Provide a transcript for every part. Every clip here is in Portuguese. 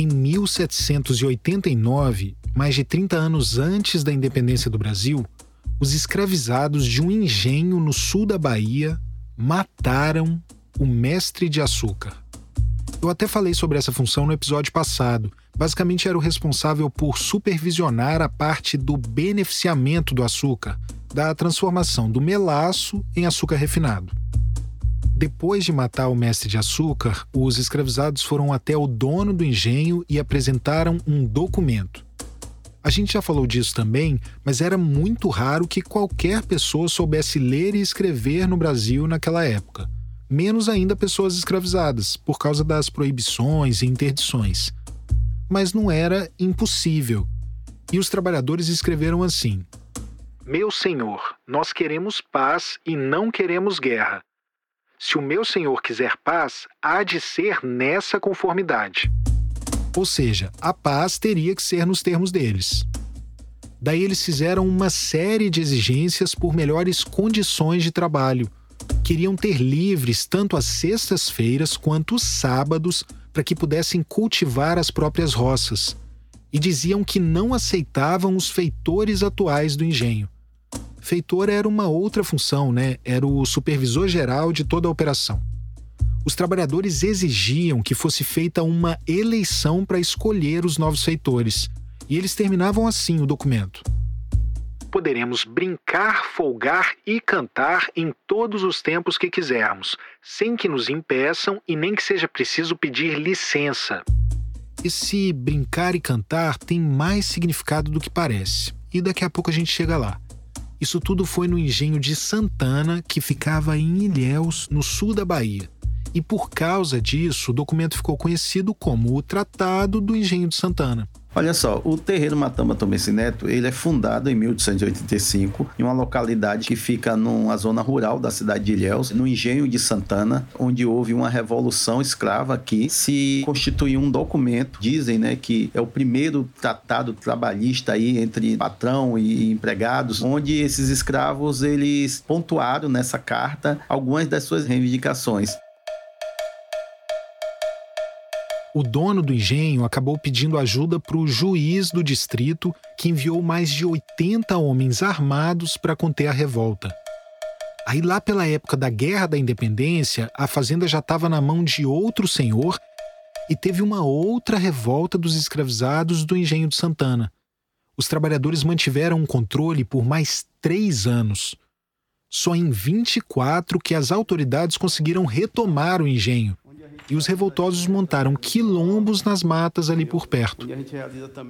Em 1789, mais de 30 anos antes da independência do Brasil, os escravizados de um engenho no sul da Bahia mataram o mestre de açúcar. Eu até falei sobre essa função no episódio passado. Basicamente, era o responsável por supervisionar a parte do beneficiamento do açúcar, da transformação do melaço em açúcar refinado. Depois de matar o mestre de açúcar, os escravizados foram até o dono do engenho e apresentaram um documento. A gente já falou disso também, mas era muito raro que qualquer pessoa soubesse ler e escrever no Brasil naquela época. Menos ainda pessoas escravizadas, por causa das proibições e interdições. Mas não era impossível. E os trabalhadores escreveram assim: Meu senhor, nós queremos paz e não queremos guerra. Se o meu senhor quiser paz, há de ser nessa conformidade. Ou seja, a paz teria que ser nos termos deles. Daí eles fizeram uma série de exigências por melhores condições de trabalho. Queriam ter livres tanto as sextas-feiras quanto os sábados para que pudessem cultivar as próprias roças. E diziam que não aceitavam os feitores atuais do engenho. Feitor era uma outra função, né? Era o supervisor geral de toda a operação os trabalhadores exigiam que fosse feita uma eleição para escolher os novos feitores. E eles terminavam assim o documento. Poderemos brincar, folgar e cantar em todos os tempos que quisermos, sem que nos impeçam e nem que seja preciso pedir licença. Esse brincar e cantar tem mais significado do que parece, e daqui a pouco a gente chega lá. Isso tudo foi no engenho de Santana, que ficava em Ilhéus, no sul da Bahia e por causa disso o documento ficou conhecido como o Tratado do Engenho de Santana. Olha só, o terreiro Matamba Tombense Neto, ele é fundado em 1885 em uma localidade que fica numa zona rural da cidade de Ilhéus, no engenho de Santana, onde houve uma revolução escrava que se constituiu um documento, dizem, né, que é o primeiro tratado trabalhista aí entre patrão e empregados, onde esses escravos eles pontuaram nessa carta algumas das suas reivindicações. O dono do engenho acabou pedindo ajuda para o juiz do distrito, que enviou mais de 80 homens armados para conter a revolta. Aí, lá pela época da Guerra da Independência, a fazenda já estava na mão de outro senhor e teve uma outra revolta dos escravizados do engenho de Santana. Os trabalhadores mantiveram o controle por mais três anos. Só em 24 que as autoridades conseguiram retomar o engenho e os revoltosos montaram quilombos nas matas ali por perto.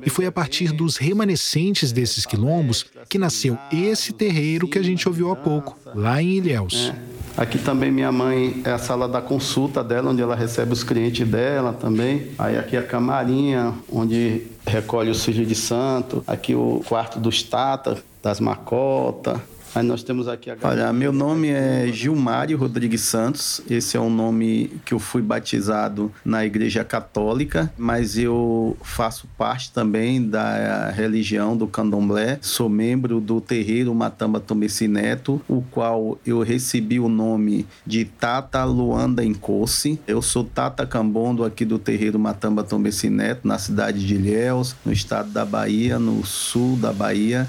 E foi a partir dos remanescentes desses quilombos que nasceu esse terreiro que a gente ouviu há pouco, lá em Ilhéus. É. Aqui também minha mãe é a sala da consulta dela, onde ela recebe os clientes dela também. Aí aqui a camarinha, onde recolhe os filhos de santo. Aqui o quarto dos tata, das macotas. Aí nós temos aqui a... Olha, meu nome é Gilmário Rodrigues Santos. Esse é um nome que eu fui batizado na Igreja Católica, mas eu faço parte também da religião do Candomblé. Sou membro do terreiro Matamba Tomeci Neto, o qual eu recebi o nome de Tata Luanda Encosse. Eu sou Tata Cambondo aqui do terreiro Matamba Tomeci Neto, na cidade de Ilhéus, no estado da Bahia, no sul da Bahia.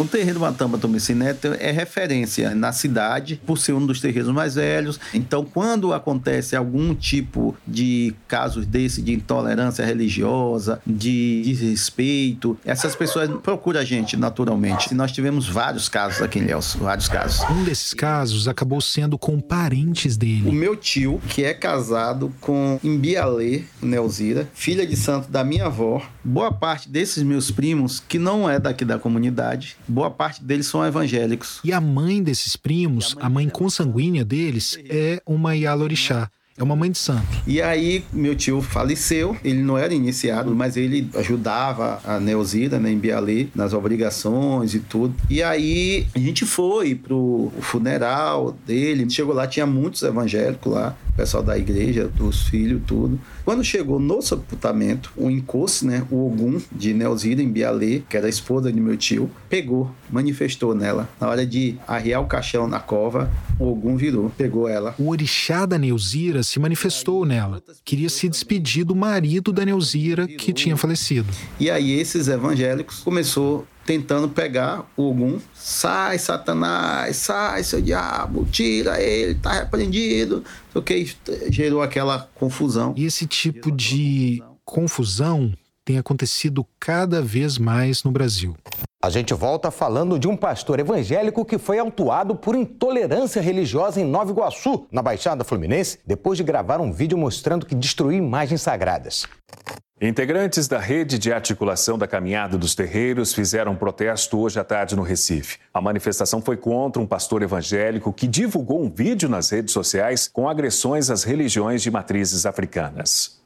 O terreiro Matamba Tomici Neto é referência na cidade por ser um dos terreiros mais velhos. Então, quando acontece algum tipo de casos desse de intolerância religiosa, de desrespeito, essas pessoas procuram a gente naturalmente. E nós tivemos vários casos aqui em Léus, vários casos. Um desses casos acabou sendo com parentes dele. O meu tio, que é casado com Imbialê Neuzira, filha de santo da minha avó. Boa parte desses meus primos, que não é daqui da comunidade, boa parte deles são evangélicos. E a mãe desses primos, a mãe consanguínea deles, é uma Yalorixá. É uma mãe de santo. E aí, meu tio faleceu. Ele não era iniciado, mas ele ajudava a Neuzida, né, em Bialê, nas obrigações e tudo. E aí, a gente foi pro funeral dele. Chegou lá, tinha muitos evangélicos lá, pessoal da igreja, dos filhos, tudo. Quando chegou no sepultamento, o encosse, né, o Ogum de Neuzida, em Bialê, que era a esposa de meu tio, pegou, manifestou nela. Na hora de arriar o caixão na cova, o Ogum virou, pegou ela. O orixá da Neuzira se manifestou nela. Queria se despedir do marido da Neuzira, que tinha falecido. E aí esses evangélicos começou tentando pegar o Ogum. Sai, Satanás, sai, seu diabo, tira ele, tá repreendido. O que gerou aquela confusão. E esse tipo de confusão tem acontecido cada vez mais no Brasil. A gente volta falando de um pastor evangélico que foi autuado por intolerância religiosa em Nova Iguaçu, na Baixada Fluminense, depois de gravar um vídeo mostrando que destruiu imagens sagradas. Integrantes da rede de articulação da Caminhada dos Terreiros fizeram protesto hoje à tarde no Recife. A manifestação foi contra um pastor evangélico que divulgou um vídeo nas redes sociais com agressões às religiões de matrizes africanas.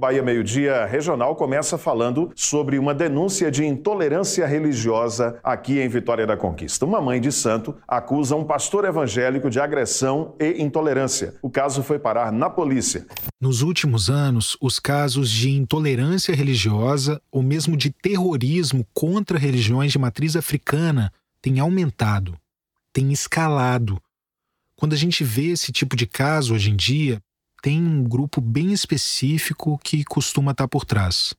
Bahia Meio Dia Regional começa falando sobre uma denúncia de intolerância religiosa aqui em Vitória da Conquista. Uma mãe de santo acusa um pastor evangélico de agressão e intolerância. O caso foi parar na polícia. Nos últimos anos, os casos de intolerância religiosa ou mesmo de terrorismo contra religiões de matriz africana têm aumentado, têm escalado. Quando a gente vê esse tipo de caso hoje em dia, tem um grupo bem específico que costuma estar por trás.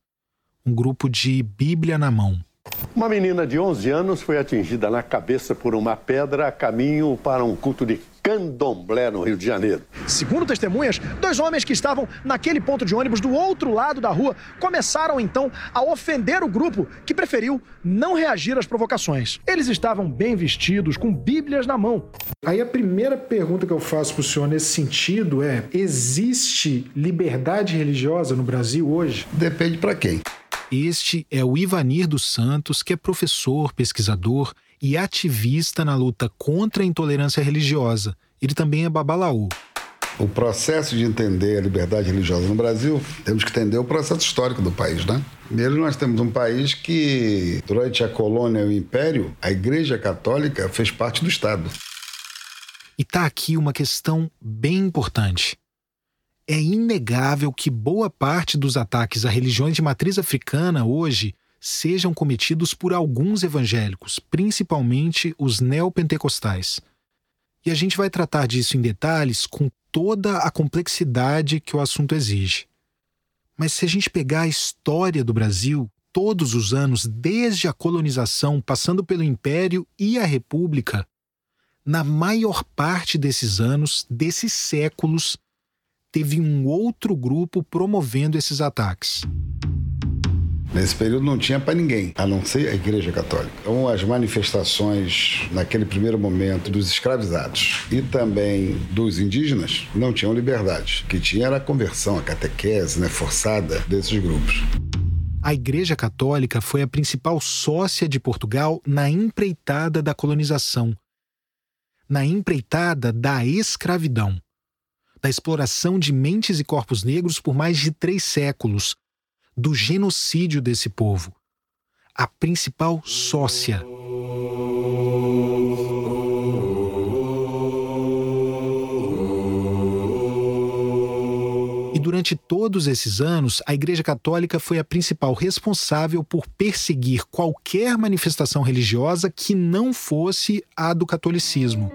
Um grupo de Bíblia na mão. Uma menina de 11 anos foi atingida na cabeça por uma pedra a caminho para um culto de candomblé no Rio de Janeiro. Segundo testemunhas, dois homens que estavam naquele ponto de ônibus do outro lado da rua começaram então a ofender o grupo, que preferiu não reagir às provocações. Eles estavam bem vestidos, com bíblias na mão. Aí a primeira pergunta que eu faço para o senhor nesse sentido é: existe liberdade religiosa no Brasil hoje? Depende para quem. Este é o Ivanir dos Santos, que é professor, pesquisador e ativista na luta contra a intolerância religiosa. Ele também é babalaú. O processo de entender a liberdade religiosa no Brasil, temos que entender o processo histórico do país, né? Primeiro, nós temos um país que, durante a colônia e o império, a Igreja Católica fez parte do Estado. E está aqui uma questão bem importante é inegável que boa parte dos ataques a religiões de matriz africana hoje sejam cometidos por alguns evangélicos, principalmente os neopentecostais. E a gente vai tratar disso em detalhes com toda a complexidade que o assunto exige. Mas se a gente pegar a história do Brasil, todos os anos, desde a colonização, passando pelo Império e a República, na maior parte desses anos, desses séculos, teve um outro grupo promovendo esses ataques. Nesse período não tinha para ninguém, a não ser a Igreja Católica. Então, as manifestações, naquele primeiro momento, dos escravizados e também dos indígenas não tinham liberdade. O que tinha era a conversão, a catequese né, forçada desses grupos. A Igreja Católica foi a principal sócia de Portugal na empreitada da colonização, na empreitada da escravidão da exploração de mentes e corpos negros por mais de três séculos, do genocídio desse povo. A principal sócia. E durante todos esses anos, a Igreja Católica foi a principal responsável por perseguir qualquer manifestação religiosa que não fosse a do catolicismo.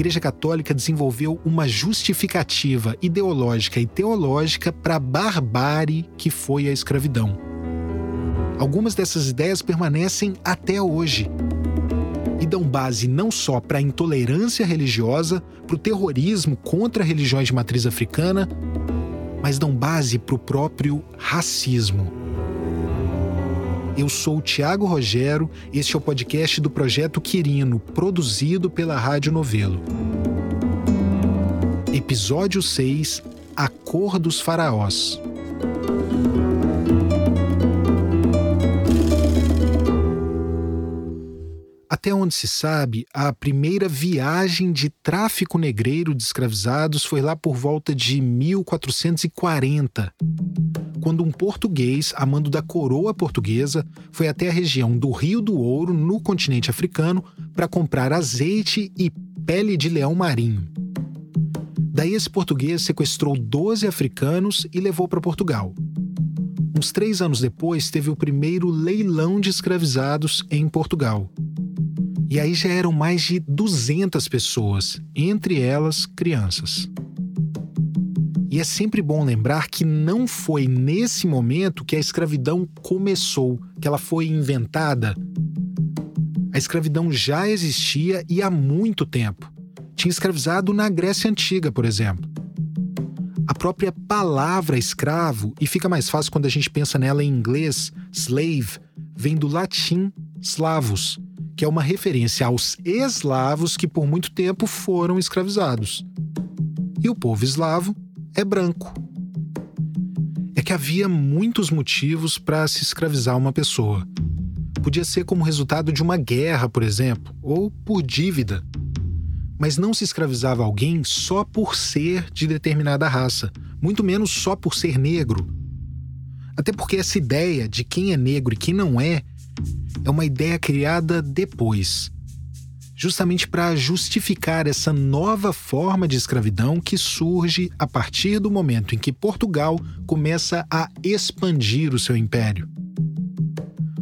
Igreja Católica desenvolveu uma justificativa ideológica e teológica para a barbárie que foi a escravidão. Algumas dessas ideias permanecem até hoje e dão base não só para a intolerância religiosa, para o terrorismo contra religiões de matriz africana, mas dão base para o próprio racismo. Eu sou o Tiago Rogero, este é o podcast do Projeto Quirino, produzido pela Rádio Novelo. Episódio 6 A Cor dos Faraós. Até onde se sabe, a primeira viagem de tráfico negreiro de escravizados foi lá por volta de 1440 quando um português, a mando da coroa portuguesa, foi até a região do Rio do Ouro, no continente africano, para comprar azeite e pele de leão marinho. Daí esse português sequestrou 12 africanos e levou para Portugal. Uns três anos depois, teve o primeiro leilão de escravizados em Portugal. E aí já eram mais de 200 pessoas, entre elas crianças. E é sempre bom lembrar que não foi nesse momento que a escravidão começou, que ela foi inventada. A escravidão já existia e há muito tempo. Tinha escravizado na Grécia Antiga, por exemplo. A própria palavra escravo, e fica mais fácil quando a gente pensa nela em inglês, slave, vem do latim slavos, que é uma referência aos eslavos que por muito tempo foram escravizados. E o povo eslavo é branco. É que havia muitos motivos para se escravizar uma pessoa. Podia ser como resultado de uma guerra, por exemplo, ou por dívida. Mas não se escravizava alguém só por ser de determinada raça, muito menos só por ser negro. Até porque essa ideia de quem é negro e quem não é é uma ideia criada depois, justamente para justificar essa nova forma de escravidão que surge a partir do momento em que Portugal começa a expandir o seu império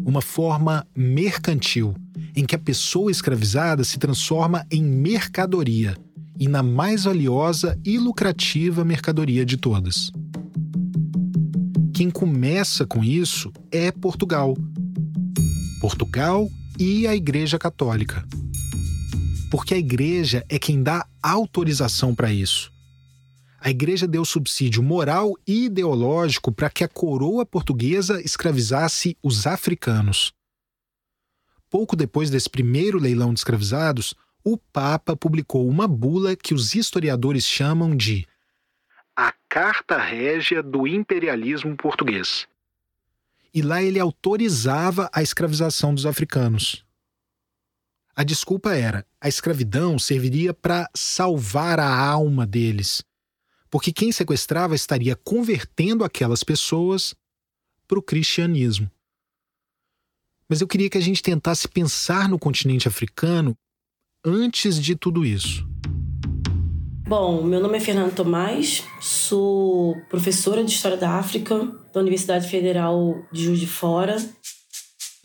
uma forma mercantil, em que a pessoa escravizada se transforma em mercadoria e na mais valiosa e lucrativa mercadoria de todas. Quem começa com isso é Portugal. Portugal e a Igreja Católica. Porque a Igreja é quem dá autorização para isso a igreja deu subsídio moral e ideológico para que a coroa portuguesa escravizasse os africanos. Pouco depois desse primeiro leilão de escravizados, o Papa publicou uma bula que os historiadores chamam de a Carta Régia do Imperialismo Português. E lá ele autorizava a escravização dos africanos. A desculpa era: a escravidão serviria para salvar a alma deles, porque quem sequestrava estaria convertendo aquelas pessoas para o cristianismo. Mas eu queria que a gente tentasse pensar no continente africano antes de tudo isso. Bom, meu nome é Fernando Tomás, sou professora de História da África da Universidade Federal de Juiz de Fora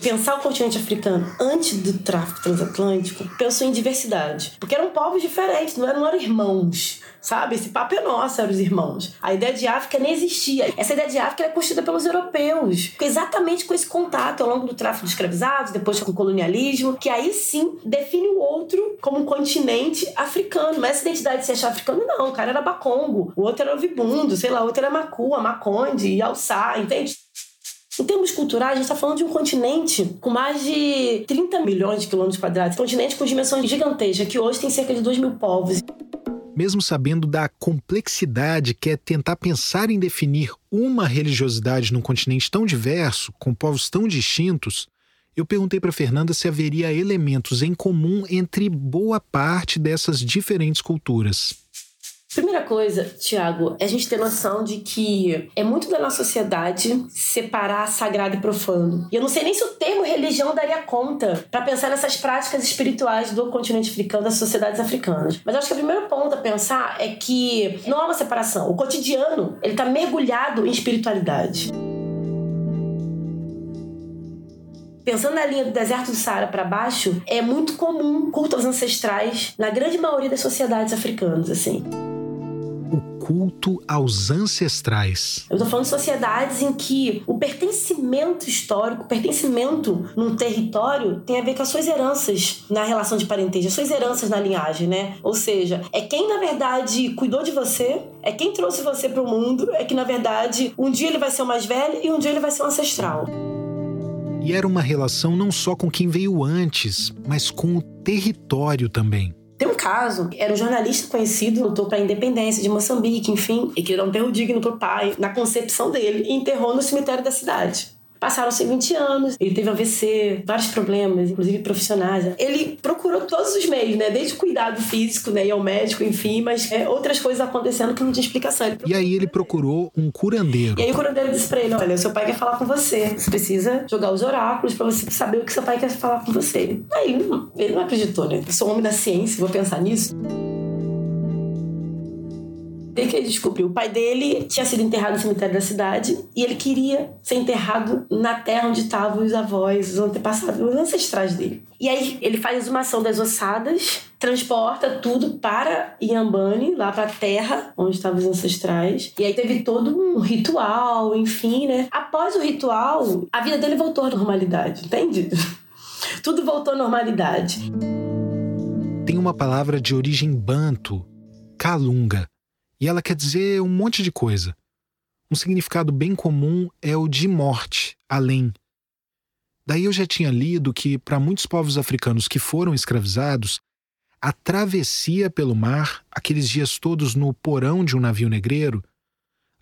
Pensar o continente africano antes do tráfico transatlântico, pensou em diversidade. Porque eram povos diferentes, não eram, não eram irmãos, sabe? Esse papo é nosso, eram os irmãos. A ideia de África nem existia. Essa ideia de África era construída pelos europeus. Exatamente com esse contato ao longo do tráfico de escravizados, depois com o colonialismo, que aí sim define o outro como um continente africano. Mas essa identidade de se achar africano, não. O cara era Bacongo, o outro era o Vibundo, sei lá, o outro era Macua, Maconde, Yalçá, entende? Em termos culturais, a gente está falando de um continente com mais de 30 milhões de quilômetros quadrados. Um continente com dimensões gigantescas, que hoje tem cerca de 2 mil povos. Mesmo sabendo da complexidade que é tentar pensar em definir uma religiosidade num continente tão diverso, com povos tão distintos, eu perguntei para Fernanda se haveria elementos em comum entre boa parte dessas diferentes culturas. Primeira coisa, Tiago, é a gente ter noção de que é muito da nossa sociedade separar sagrado e profano. E eu não sei nem se o termo religião daria conta para pensar nessas práticas espirituais do continente africano, das sociedades africanas. Mas acho que o primeiro ponto a pensar é que não há uma separação. O cotidiano, ele tá mergulhado em espiritualidade. Pensando na linha do deserto do Saara para baixo, é muito comum cultos ancestrais na grande maioria das sociedades africanas, assim culto aos ancestrais. Eu estou falando de sociedades em que o pertencimento histórico, o pertencimento num território tem a ver com as suas heranças na relação de parentesco, as suas heranças na linhagem, né? Ou seja, é quem na verdade cuidou de você, é quem trouxe você para o mundo, é que na verdade um dia ele vai ser o mais velho e um dia ele vai ser o ancestral. E era uma relação não só com quem veio antes, mas com o território também. Tem um caso, era um jornalista conhecido, lutou para a independência de Moçambique, enfim, e que era um enterro digno pro pai, na concepção dele, e enterrou no cemitério da cidade. Passaram-se 20 anos, ele teve AVC, vários problemas, inclusive profissionais. Ele procurou todos os meios, né? Desde o cuidado físico, né? E ao médico, enfim, mas é, outras coisas acontecendo que não tinha explicação. E aí ele procurou um curandeiro. E aí o curandeiro disse pra ele: Olha, seu pai quer falar com você. Você precisa jogar os oráculos para você saber o que seu pai quer falar com você. Aí ele não acreditou, né? Eu sou homem da ciência, vou pensar nisso. Desde que ele descobriu. O pai dele tinha sido enterrado no cemitério da cidade e ele queria ser enterrado na terra onde estavam os avós, os antepassados, os ancestrais dele. E aí ele faz a exumação das ossadas, transporta tudo para Iambane, lá para a terra onde estavam os ancestrais. E aí teve todo um ritual, enfim, né? Após o ritual, a vida dele voltou à normalidade, entende? Tudo voltou à normalidade. Tem uma palavra de origem banto, calunga, e ela quer dizer um monte de coisa. Um significado bem comum é o de morte, além. Daí eu já tinha lido que, para muitos povos africanos que foram escravizados, a travessia pelo mar, aqueles dias todos no porão de um navio negreiro,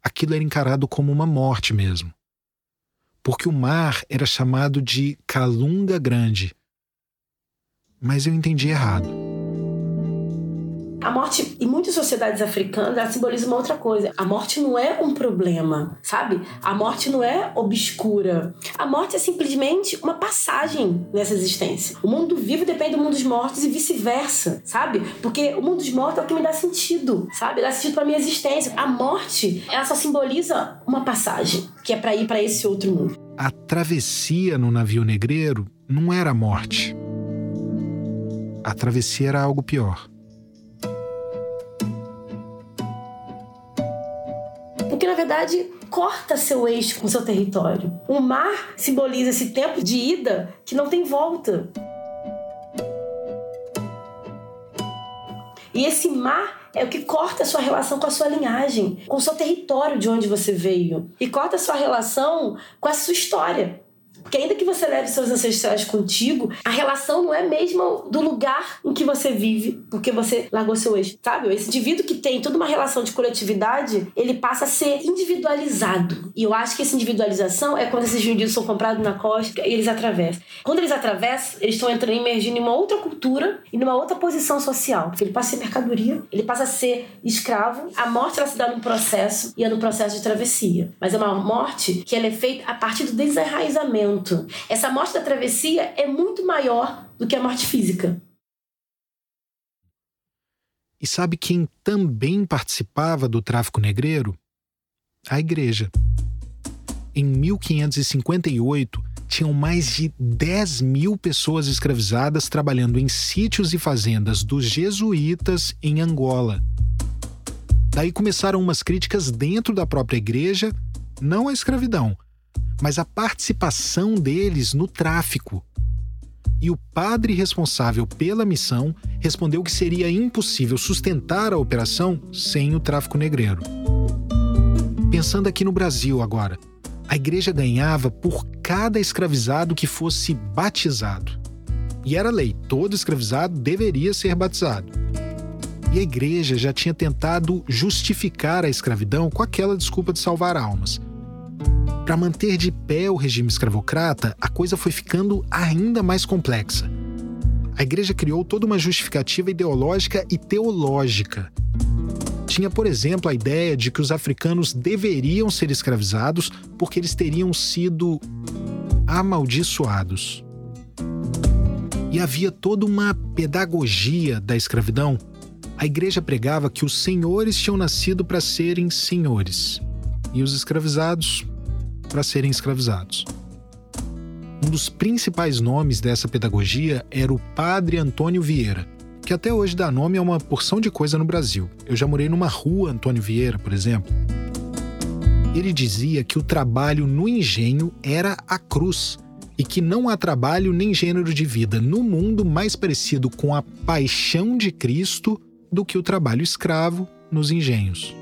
aquilo era encarado como uma morte mesmo. Porque o mar era chamado de Calunga Grande. Mas eu entendi errado. A morte, em muitas sociedades africanas, ela simboliza uma outra coisa. A morte não é um problema, sabe? A morte não é obscura. A morte é simplesmente uma passagem nessa existência. O mundo vivo depende do mundo dos mortos e vice-versa, sabe? Porque o mundo dos mortos é o que me dá sentido, sabe? Dá sentido para minha existência. A morte, ela só simboliza uma passagem, que é para ir para esse outro mundo. A travessia no navio negreiro não era a morte. A travessia era algo pior. Porque, na verdade, corta seu eixo com seu território. O mar simboliza esse tempo de ida que não tem volta. E esse mar é o que corta a sua relação com a sua linhagem, com o seu território de onde você veio. E corta a sua relação com a sua história. Porque ainda que você leve seus ancestrais contigo, a relação não é mesmo do lugar em que você vive, porque você largou seu eixo, sabe? Esse indivíduo que tem toda uma relação de coletividade, ele passa a ser individualizado. E eu acho que essa individualização é quando esses indivíduos são comprados na costa e eles atravessam. Quando eles atravessam, eles estão entrando, emergindo em uma outra cultura e numa outra posição social. Porque ele passa a ser mercadoria, ele passa a ser escravo. A morte ela se dá num processo e é no processo de travessia. Mas é uma morte que ela é feita a partir do desenraizamento essa morte da travessia é muito maior do que a morte física. E sabe quem também participava do tráfico negreiro? A igreja. Em 1558, tinham mais de 10 mil pessoas escravizadas trabalhando em sítios e fazendas dos jesuítas em Angola. Daí começaram umas críticas dentro da própria igreja, não à escravidão, mas a participação deles no tráfico. E o padre responsável pela missão respondeu que seria impossível sustentar a operação sem o tráfico negreiro. Pensando aqui no Brasil agora, a igreja ganhava por cada escravizado que fosse batizado. E era lei, todo escravizado deveria ser batizado. E a igreja já tinha tentado justificar a escravidão com aquela desculpa de salvar almas. Para manter de pé o regime escravocrata, a coisa foi ficando ainda mais complexa. A igreja criou toda uma justificativa ideológica e teológica. Tinha, por exemplo, a ideia de que os africanos deveriam ser escravizados porque eles teriam sido amaldiçoados. E havia toda uma pedagogia da escravidão. A igreja pregava que os senhores tinham nascido para serem senhores e os escravizados para serem escravizados. Um dos principais nomes dessa pedagogia era o Padre Antônio Vieira, que até hoje dá nome a uma porção de coisa no Brasil. Eu já morei numa rua Antônio Vieira, por exemplo. Ele dizia que o trabalho no engenho era a cruz e que não há trabalho nem gênero de vida no mundo mais parecido com a paixão de Cristo do que o trabalho escravo nos engenhos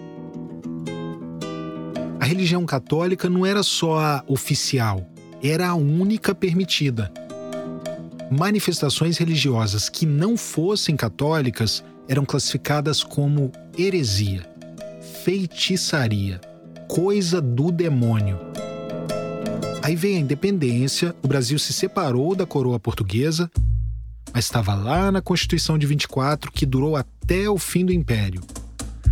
religião católica não era só a oficial, era a única permitida. Manifestações religiosas que não fossem católicas eram classificadas como heresia, feitiçaria, coisa do demônio. Aí vem a independência, o Brasil se separou da coroa portuguesa, mas estava lá na Constituição de 24 que durou até o fim do Império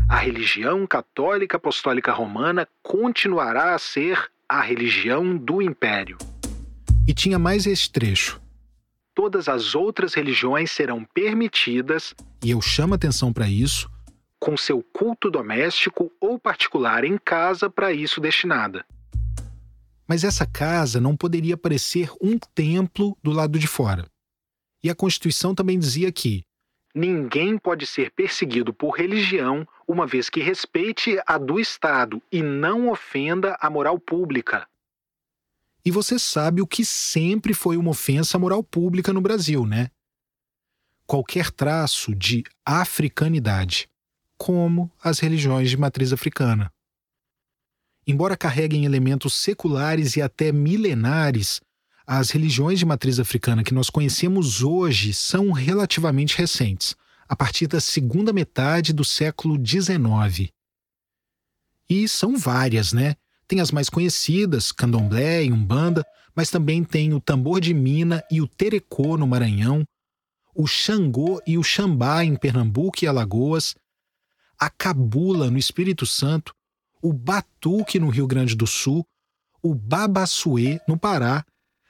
a religião católica apostólica romana continuará a ser a religião do império. E tinha mais este trecho. Todas as outras religiões serão permitidas, e eu chamo atenção para isso, com seu culto doméstico ou particular em casa para isso destinada. Mas essa casa não poderia parecer um templo do lado de fora. E a Constituição também dizia que ninguém pode ser perseguido por religião, uma vez que respeite a do Estado e não ofenda a moral pública. E você sabe o que sempre foi uma ofensa à moral pública no Brasil, né? Qualquer traço de africanidade, como as religiões de matriz africana embora carreguem elementos seculares e até milenares, as religiões de matriz africana que nós conhecemos hoje são relativamente recentes, a partir da segunda metade do século XIX. E são várias, né? Tem as mais conhecidas, candomblé e umbanda, mas também tem o tambor de mina e o terecô no Maranhão, o xangô e o xambá em Pernambuco e Alagoas, a cabula no Espírito Santo, o batuque no Rio Grande do Sul, o babassuê no Pará,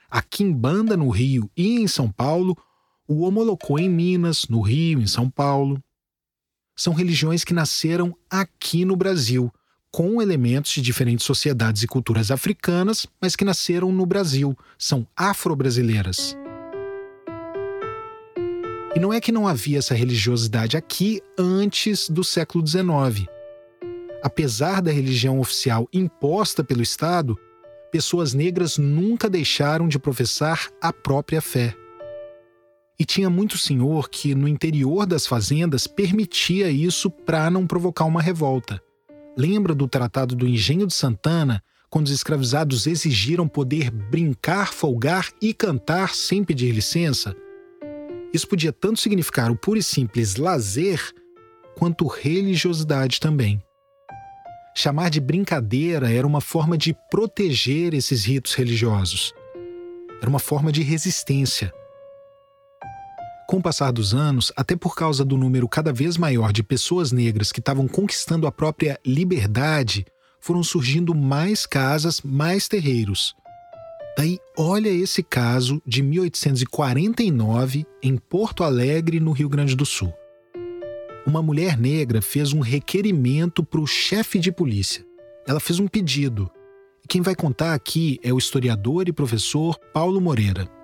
a quimbanda no Rio e em São Paulo, o homolocô em Minas, no Rio, em São Paulo. São religiões que nasceram aqui no Brasil, com elementos de diferentes sociedades e culturas africanas, mas que nasceram no Brasil, são afro-brasileiras. E não é que não havia essa religiosidade aqui antes do século XIX apesar da religião oficial imposta pelo Estado, pessoas negras nunca deixaram de professar a própria fé. E tinha muito senhor que, no interior das fazendas, permitia isso para não provocar uma revolta. Lembra do Tratado do Engenho de Santana, quando os escravizados exigiram poder brincar, folgar e cantar sem pedir licença? Isso podia tanto significar o puro e simples lazer, quanto religiosidade também. Chamar de brincadeira era uma forma de proteger esses ritos religiosos. Era uma forma de resistência. Com o passar dos anos, até por causa do número cada vez maior de pessoas negras que estavam conquistando a própria liberdade, foram surgindo mais casas, mais terreiros. Daí, olha esse caso de 1849 em Porto Alegre, no Rio Grande do Sul uma mulher negra fez um requerimento para o chefe de polícia. Ela fez um pedido. Quem vai contar aqui é o historiador e professor Paulo Moreira.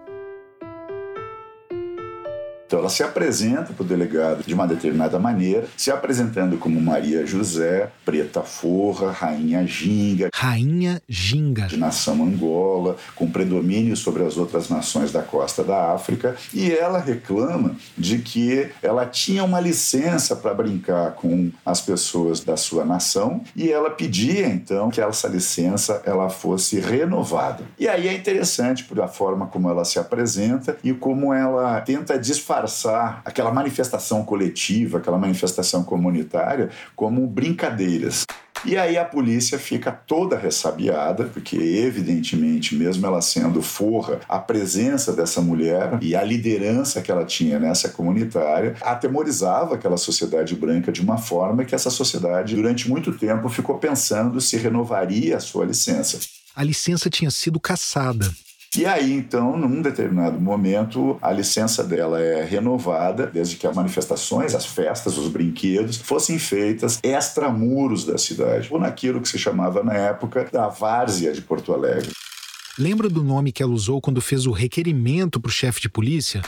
Então ela se apresenta para o delegado de uma determinada maneira, se apresentando como Maria José, Preta Forra, Rainha Ginga. Rainha Ginga. De nação Angola, com predomínio sobre as outras nações da costa da África. E ela reclama de que ela tinha uma licença para brincar com as pessoas da sua nação e ela pedia então que essa licença ela fosse renovada. E aí é interessante por a forma como ela se apresenta e como ela tenta disfarçar disfarçar aquela manifestação coletiva, aquela manifestação comunitária, como brincadeiras. E aí a polícia fica toda ressabiada, porque evidentemente, mesmo ela sendo forra, a presença dessa mulher e a liderança que ela tinha nessa comunitária atemorizava aquela sociedade branca de uma forma que essa sociedade, durante muito tempo, ficou pensando se renovaria a sua licença. A licença tinha sido cassada. E aí, então, num determinado momento, a licença dela é renovada, desde que as manifestações, as festas, os brinquedos fossem feitas extramuros da cidade, ou naquilo que se chamava na época da várzea de Porto Alegre. Lembra do nome que ela usou quando fez o requerimento para o chefe de polícia?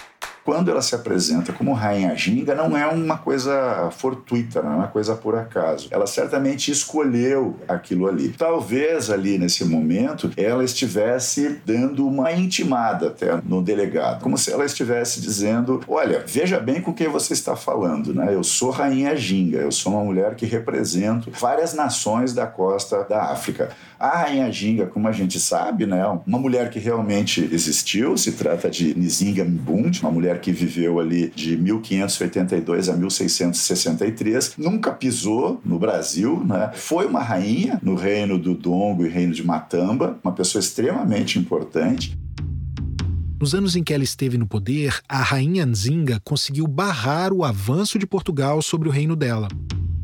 Quando ela se apresenta como Rainha Ginga, não é uma coisa fortuita, não é uma coisa por acaso. Ela certamente escolheu aquilo ali. Talvez ali nesse momento ela estivesse dando uma intimada até no delegado, como se ela estivesse dizendo: Olha, veja bem com quem você está falando, né? Eu sou Rainha Ginga, eu sou uma mulher que represento várias nações da costa da África. A Rainha Ginga, como a gente sabe, né, uma mulher que realmente existiu, se trata de Nzinga Mbund, uma mulher que viveu ali de 1582 a 1663, nunca pisou no Brasil, né? Foi uma rainha no reino do Dongo e reino de Matamba, uma pessoa extremamente importante. Nos anos em que ela esteve no poder, a rainha Nzinga conseguiu barrar o avanço de Portugal sobre o reino dela.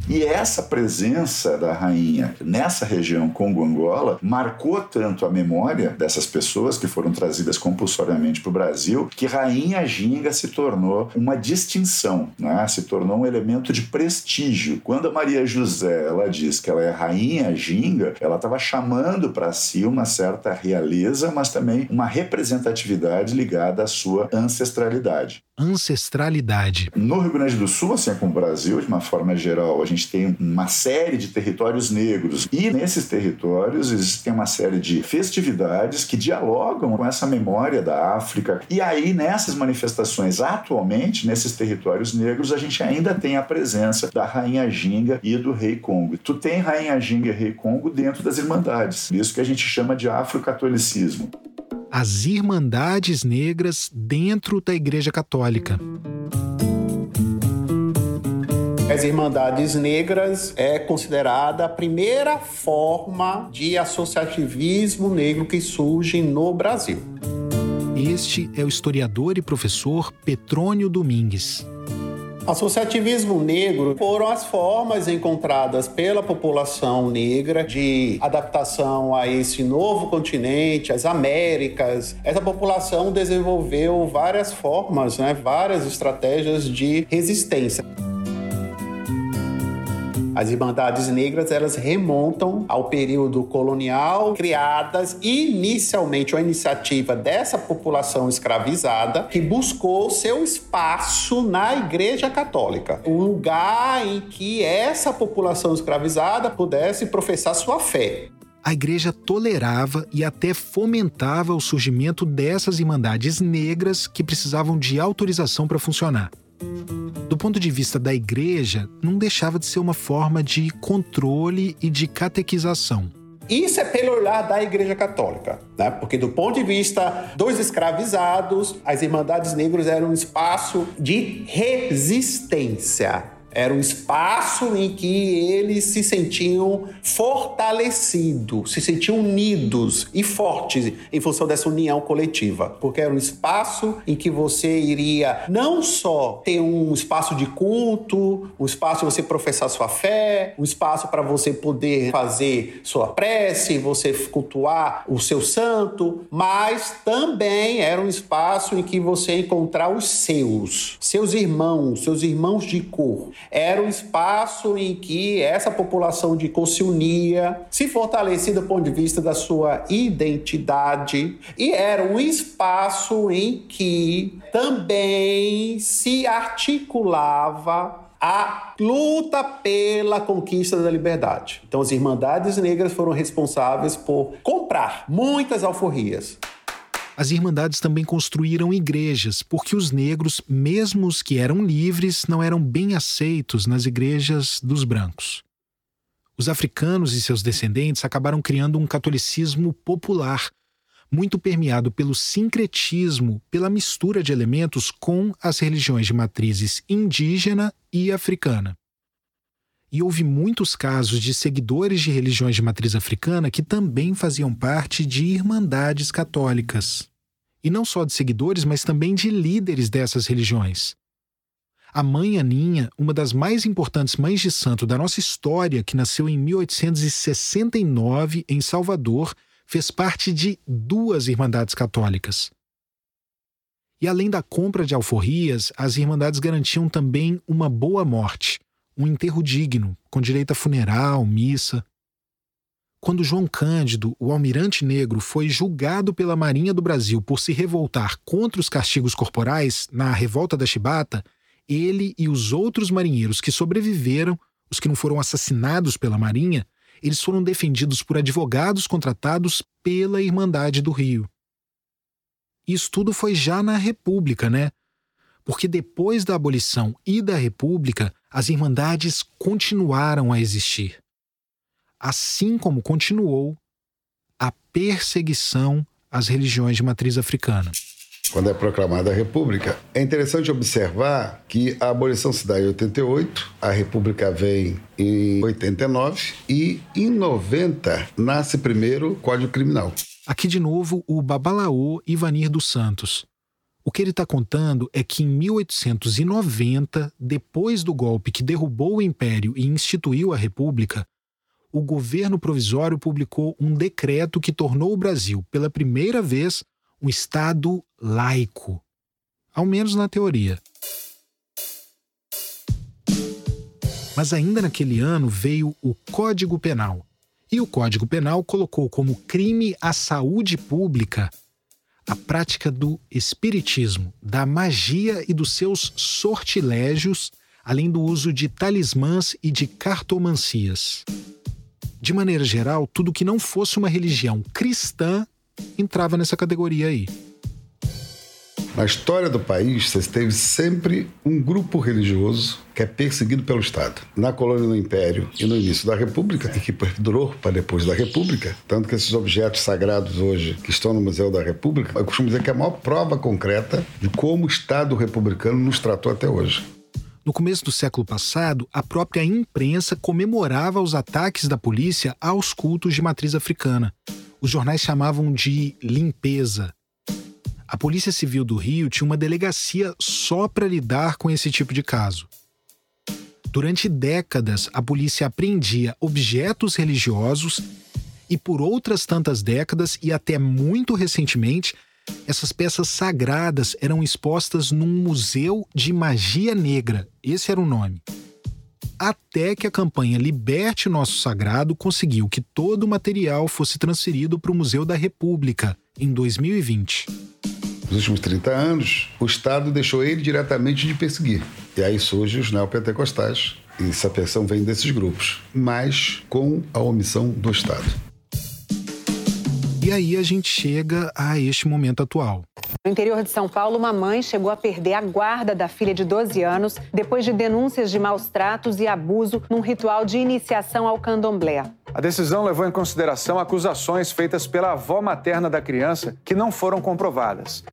E essa presença da rainha nessa região Congo-Angola marcou tanto a memória dessas pessoas que foram trazidas compulsoriamente para o Brasil, que Rainha Ginga se tornou uma distinção, né? se tornou um elemento de prestígio. Quando a Maria José ela diz que ela é Rainha Ginga, ela estava chamando para si uma certa realeza, mas também uma representatividade ligada à sua ancestralidade ancestralidade. No Rio Grande do Sul, assim como o Brasil, de uma forma geral, gente tem uma série de territórios negros e nesses territórios existem uma série de festividades que dialogam com essa memória da África. E aí, nessas manifestações, atualmente, nesses territórios negros, a gente ainda tem a presença da Rainha Ginga e do Rei Congo. Tu tem Rainha Ginga e Rei Congo dentro das Irmandades, isso que a gente chama de afrocatolicismo as Irmandades Negras dentro da Igreja Católica. As Irmandades Negras é considerada a primeira forma de associativismo negro que surge no Brasil. Este é o historiador e professor Petrônio Domingues. Associativismo negro foram as formas encontradas pela população negra de adaptação a esse novo continente, as Américas. Essa população desenvolveu várias formas, né, várias estratégias de resistência. As Irmandades Negras, elas remontam ao período colonial, criadas inicialmente uma iniciativa dessa população escravizada que buscou seu espaço na Igreja Católica, um lugar em que essa população escravizada pudesse professar sua fé. A igreja tolerava e até fomentava o surgimento dessas irmandades negras que precisavam de autorização para funcionar do ponto de vista da igreja, não deixava de ser uma forma de controle e de catequização. Isso é pelo olhar da Igreja Católica, né? porque do ponto de vista dos escravizados, as Irmandades Negras eram um espaço de resistência era um espaço em que eles se sentiam fortalecidos, se sentiam unidos e fortes em função dessa união coletiva. Porque era um espaço em que você iria não só ter um espaço de culto, um espaço para você professar sua fé, um espaço para você poder fazer sua prece, você cultuar o seu santo, mas também era um espaço em que você encontrar os seus, seus irmãos, seus irmãos de cor era um espaço em que essa população de cor se unia, se fortalecia do ponto de vista da sua identidade, e era um espaço em que também se articulava a luta pela conquista da liberdade. Então, as Irmandades Negras foram responsáveis por comprar muitas alforrias, as Irmandades também construíram igrejas, porque os negros, mesmo os que eram livres, não eram bem aceitos nas igrejas dos brancos. Os africanos e seus descendentes acabaram criando um catolicismo popular, muito permeado pelo sincretismo, pela mistura de elementos com as religiões de matrizes indígena e africana. E houve muitos casos de seguidores de religiões de matriz africana que também faziam parte de irmandades católicas e não só de seguidores, mas também de líderes dessas religiões. A mãe Aninha, uma das mais importantes mães de santo da nossa história, que nasceu em 1869 em Salvador, fez parte de duas irmandades católicas. E além da compra de alforrias, as irmandades garantiam também uma boa morte, um enterro digno, com direito a funeral, missa. Quando João Cândido, o almirante negro, foi julgado pela Marinha do Brasil por se revoltar contra os castigos corporais na revolta da Chibata, ele e os outros marinheiros que sobreviveram, os que não foram assassinados pela Marinha, eles foram defendidos por advogados contratados pela Irmandade do Rio. Isso tudo foi já na República, né? Porque depois da abolição e da República, as Irmandades continuaram a existir assim como continuou a perseguição às religiões de matriz africana. Quando é proclamada a República, é interessante observar que a abolição se dá em 88, a República vem em 89 e em 90 nasce primeiro o Código Criminal. Aqui de novo o Babalaô Ivanir dos Santos. O que ele está contando é que em 1890, depois do golpe que derrubou o império e instituiu a república, o governo provisório publicou um decreto que tornou o Brasil, pela primeira vez, um Estado laico. Ao menos na teoria. Mas ainda naquele ano veio o Código Penal. E o Código Penal colocou como crime à saúde pública a prática do espiritismo, da magia e dos seus sortilégios, além do uso de talismãs e de cartomancias. De maneira geral, tudo que não fosse uma religião cristã entrava nessa categoria aí. Na história do país, você teve sempre um grupo religioso que é perseguido pelo Estado. Na colônia do Império e no início da República, e que perdurou para depois da República, tanto que esses objetos sagrados hoje que estão no Museu da República, eu costumo dizer que é a maior prova concreta de como o Estado republicano nos tratou até hoje. No começo do século passado, a própria imprensa comemorava os ataques da polícia aos cultos de matriz africana. Os jornais chamavam de limpeza, a Polícia Civil do Rio tinha uma delegacia só para lidar com esse tipo de caso. Durante décadas, a polícia apreendia objetos religiosos e, por outras tantas décadas e até muito recentemente, essas peças sagradas eram expostas num museu de magia negra. Esse era o nome. Até que a campanha Liberte Nosso Sagrado conseguiu que todo o material fosse transferido para o Museu da República em 2020 nos últimos 30 anos, o Estado deixou ele diretamente de perseguir. E aí surgem os neopentecostais. E essa pressão vem desses grupos, mas com a omissão do Estado. E aí a gente chega a este momento atual. No interior de São Paulo, uma mãe chegou a perder a guarda da filha de 12 anos depois de denúncias de maus tratos e abuso num ritual de iniciação ao candomblé. A decisão levou em consideração acusações feitas pela avó materna da criança que não foram comprovadas.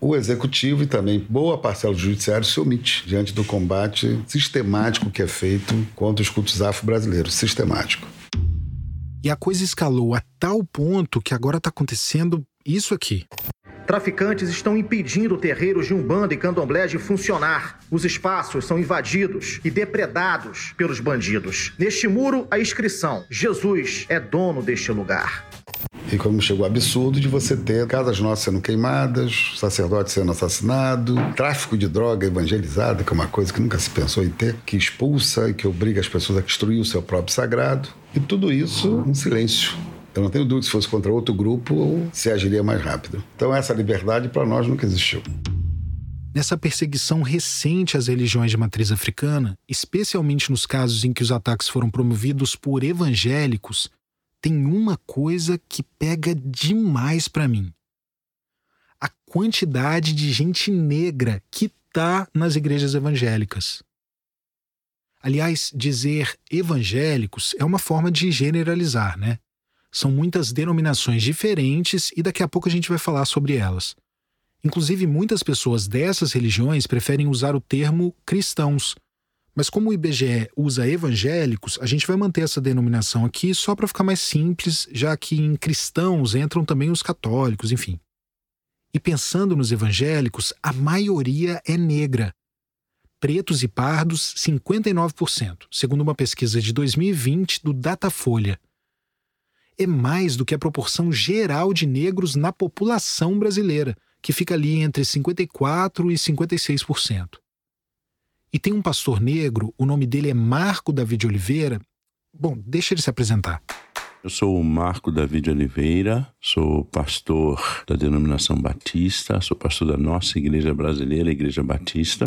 O executivo e também boa parcela do judiciário se omite diante do combate sistemático que é feito contra os cultos afro-brasileiros. Sistemático. E a coisa escalou a tal ponto que agora está acontecendo isso aqui. Traficantes estão impedindo terreiros de Umbanda e Candomblé de funcionar. Os espaços são invadidos e depredados pelos bandidos. Neste muro, a inscrição: Jesus é dono deste lugar. E como chegou o absurdo de você ter casas nossas sendo queimadas, sacerdotes sendo assassinados, tráfico de droga evangelizada, que é uma coisa que nunca se pensou em ter, que expulsa e que obriga as pessoas a destruir o seu próprio sagrado. E tudo isso um silêncio eu não tenho dúvida se fosse contra outro grupo, se agiria mais rápido. Então, essa liberdade para nós nunca existiu. Nessa perseguição recente às religiões de matriz africana, especialmente nos casos em que os ataques foram promovidos por evangélicos, tem uma coisa que pega demais para mim: a quantidade de gente negra que tá nas igrejas evangélicas. Aliás, dizer evangélicos é uma forma de generalizar, né? São muitas denominações diferentes e daqui a pouco a gente vai falar sobre elas. Inclusive, muitas pessoas dessas religiões preferem usar o termo cristãos. Mas como o IBGE usa evangélicos, a gente vai manter essa denominação aqui só para ficar mais simples, já que em cristãos entram também os católicos, enfim. E pensando nos evangélicos, a maioria é negra. Pretos e pardos, 59%, segundo uma pesquisa de 2020 do Datafolha é mais do que a proporção geral de negros na população brasileira, que fica ali entre 54% e 56%. E tem um pastor negro, o nome dele é Marco David Oliveira. Bom, deixa ele se apresentar. Eu sou o Marco David Oliveira, sou pastor da denominação Batista, sou pastor da nossa igreja brasileira, a Igreja Batista.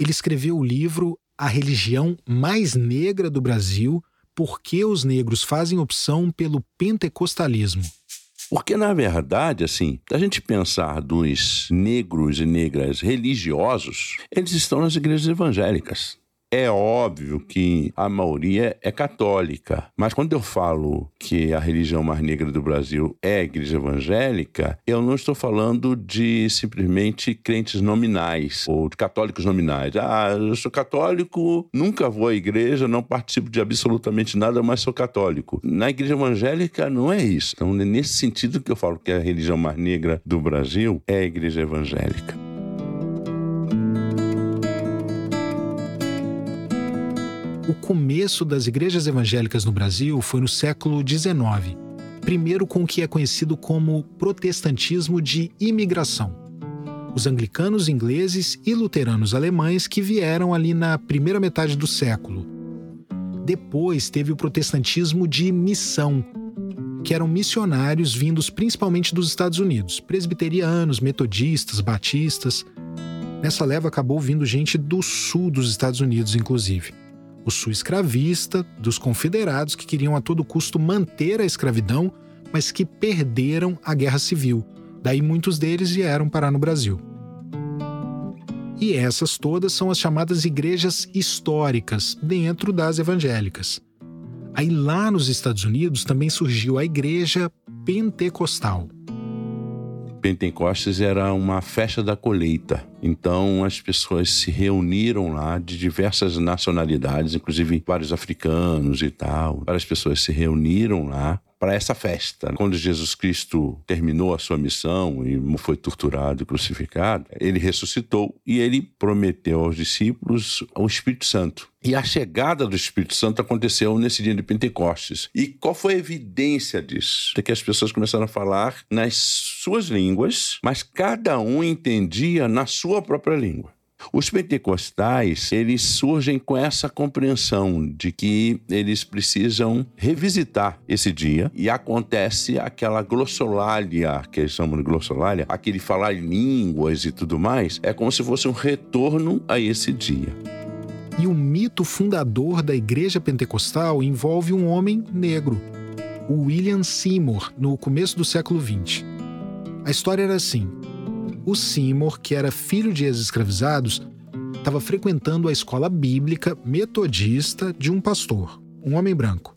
Ele escreveu o livro A Religião Mais Negra do Brasil, por que os negros fazem opção pelo pentecostalismo. Porque, na verdade, assim, a gente pensar dos negros e negras religiosos, eles estão nas igrejas evangélicas. É óbvio que a maioria é católica, mas quando eu falo que a religião mais negra do Brasil é a igreja evangélica, eu não estou falando de simplesmente crentes nominais ou de católicos nominais. Ah, eu sou católico, nunca vou à igreja, não participo de absolutamente nada, mas sou católico. Na igreja evangélica não é isso. Então, é nesse sentido que eu falo que a religião mais negra do Brasil é a igreja evangélica. O começo das igrejas evangélicas no Brasil foi no século XIX, primeiro com o que é conhecido como protestantismo de imigração. Os anglicanos ingleses e luteranos alemães que vieram ali na primeira metade do século. Depois teve o protestantismo de missão, que eram missionários vindos principalmente dos Estados Unidos, presbiterianos, metodistas, batistas. Nessa leva acabou vindo gente do sul dos Estados Unidos, inclusive o sul escravista, dos confederados que queriam a todo custo manter a escravidão, mas que perderam a guerra civil. Daí muitos deles vieram parar no Brasil. E essas todas são as chamadas igrejas históricas, dentro das evangélicas. Aí lá nos Estados Unidos também surgiu a igreja pentecostal. Pentecostes era uma festa da colheita. Então as pessoas se reuniram lá de diversas nacionalidades, inclusive vários africanos e tal. Várias pessoas se reuniram lá para essa festa. Quando Jesus Cristo terminou a sua missão e foi torturado e crucificado, ele ressuscitou e ele prometeu aos discípulos o Espírito Santo. E a chegada do Espírito Santo aconteceu nesse dia de Pentecostes. E qual foi a evidência disso? É que as pessoas começaram a falar nas suas línguas, mas cada um entendia na sua própria língua. Os pentecostais, eles surgem com essa compreensão de que eles precisam revisitar esse dia e acontece aquela glossolalia, que eles chamam de glossolalia, aquele falar línguas e tudo mais, é como se fosse um retorno a esse dia. E o mito fundador da igreja pentecostal envolve um homem negro, o William Seymour, no começo do século XX. A história era assim: o Seymour, que era filho de ex-escravizados, estava frequentando a escola bíblica metodista de um pastor, um homem branco.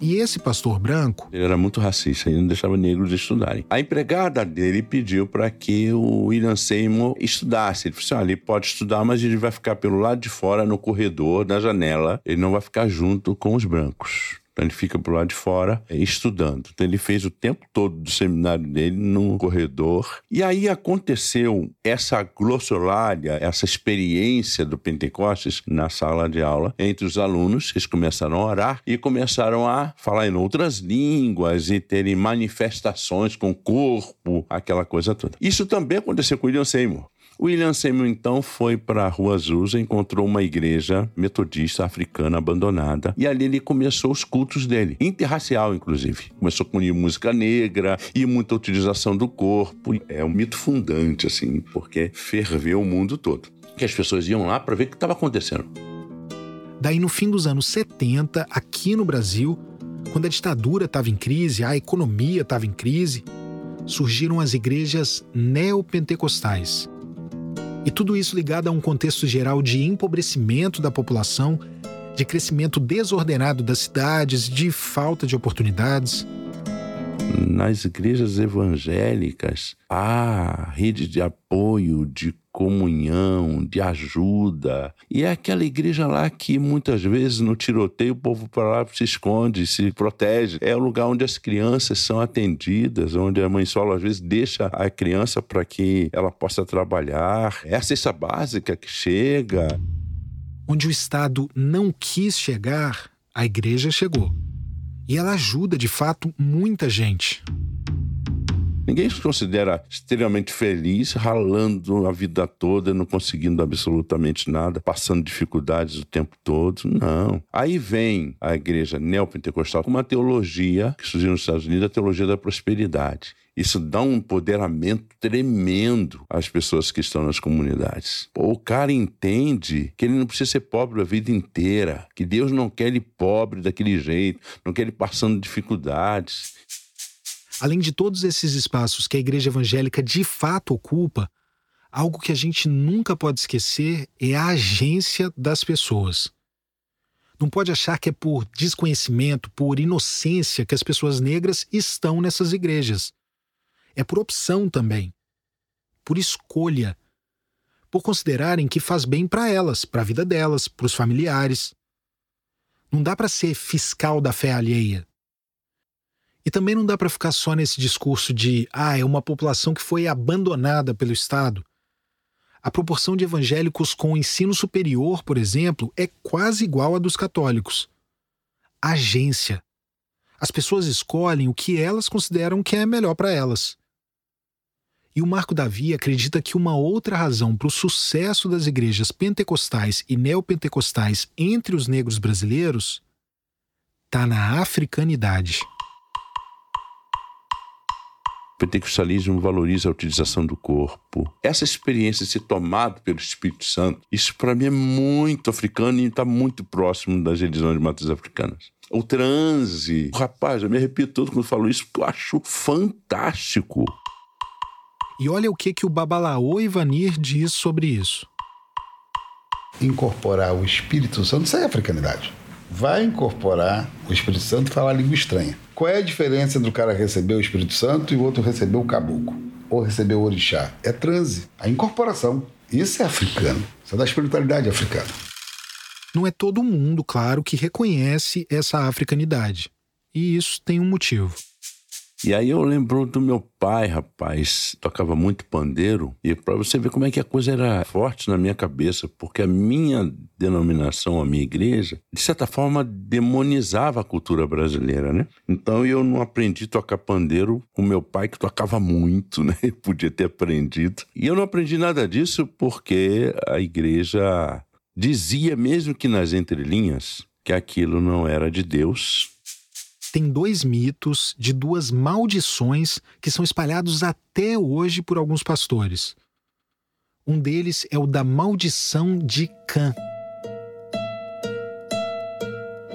E esse pastor branco. Ele era muito racista e não deixava negros estudarem. A empregada dele pediu para que o William Seymour estudasse. Ele falou assim: ah, ele pode estudar, mas ele vai ficar pelo lado de fora, no corredor, na janela. Ele não vai ficar junto com os brancos. Então ele fica pro lado de fora é, estudando. Então ele fez o tempo todo do seminário dele no corredor. E aí aconteceu essa glossolalia, essa experiência do Pentecostes na sala de aula entre os alunos. Eles começaram a orar e começaram a falar em outras línguas e terem manifestações com o corpo, aquela coisa toda. Isso também aconteceu com William Seymour. William Seymour então foi para a Rua Azusa, encontrou uma igreja metodista africana abandonada e ali ele começou os cultos dele, interracial inclusive. Começou com música negra e muita utilização do corpo. É um mito fundante assim, porque ferveu o mundo todo. Que as pessoas iam lá para ver o que estava acontecendo. Daí no fim dos anos 70, aqui no Brasil, quando a ditadura estava em crise, a economia estava em crise, surgiram as igrejas neopentecostais e tudo isso ligado a um contexto geral de empobrecimento da população, de crescimento desordenado das cidades, de falta de oportunidades. Nas igrejas evangélicas, há rede de apoio, de comunhão, de ajuda. E é aquela igreja lá que muitas vezes no tiroteio o povo para lá se esconde, se protege. É o lugar onde as crianças são atendidas, onde a mãe solo às vezes deixa a criança para que ela possa trabalhar. É a cesta básica que chega. Onde o Estado não quis chegar, a igreja chegou. E ela ajuda de fato muita gente. Ninguém se considera extremamente feliz ralando a vida toda, não conseguindo absolutamente nada, passando dificuldades o tempo todo. Não. Aí vem a igreja neopentecostal com uma teologia que surgiu nos Estados Unidos, a teologia da prosperidade. Isso dá um empoderamento tremendo às pessoas que estão nas comunidades. O cara entende que ele não precisa ser pobre a vida inteira, que Deus não quer ele pobre daquele jeito, não quer ele passando dificuldades. Além de todos esses espaços que a igreja evangélica de fato ocupa, algo que a gente nunca pode esquecer é a agência das pessoas. Não pode achar que é por desconhecimento, por inocência que as pessoas negras estão nessas igrejas. É por opção também. Por escolha. Por considerarem que faz bem para elas, para a vida delas, para os familiares. Não dá para ser fiscal da fé alheia. E também não dá para ficar só nesse discurso de, ah, é uma população que foi abandonada pelo Estado. A proporção de evangélicos com ensino superior, por exemplo, é quase igual à dos católicos. Agência. As pessoas escolhem o que elas consideram que é melhor para elas. E o Marco Davi acredita que uma outra razão para o sucesso das igrejas pentecostais e neopentecostais entre os negros brasileiros está na africanidade. O pentecostalismo valoriza a utilização do corpo. Essa experiência de ser tomado pelo Espírito Santo, isso para mim é muito africano e está muito próximo das religiões de matriz africanas. O transe. Rapaz, eu me arrepio todo quando falo isso, porque eu acho fantástico. E olha o que, que o Babalaô Ivanir diz sobre isso. Incorporar o Espírito Santo, isso é africanidade. Vai incorporar o Espírito Santo e falar língua estranha. Qual é a diferença entre o cara receber o Espírito Santo e o outro receber o caboclo? Ou receber o orixá? É transe, a incorporação. Isso é africano. Isso é da espiritualidade africana. Não é todo mundo, claro, que reconhece essa africanidade. E isso tem um motivo. E aí eu lembro do meu pai, rapaz, tocava muito pandeiro, e para você ver como é que a coisa era forte na minha cabeça, porque a minha denominação, a minha igreja, de certa forma demonizava a cultura brasileira, né? Então eu não aprendi a tocar pandeiro com meu pai que tocava muito, né? podia ter aprendido. E eu não aprendi nada disso porque a igreja dizia mesmo que nas entrelinhas que aquilo não era de Deus tem dois mitos de duas maldições que são espalhados até hoje por alguns pastores. Um deles é o da maldição de Cã.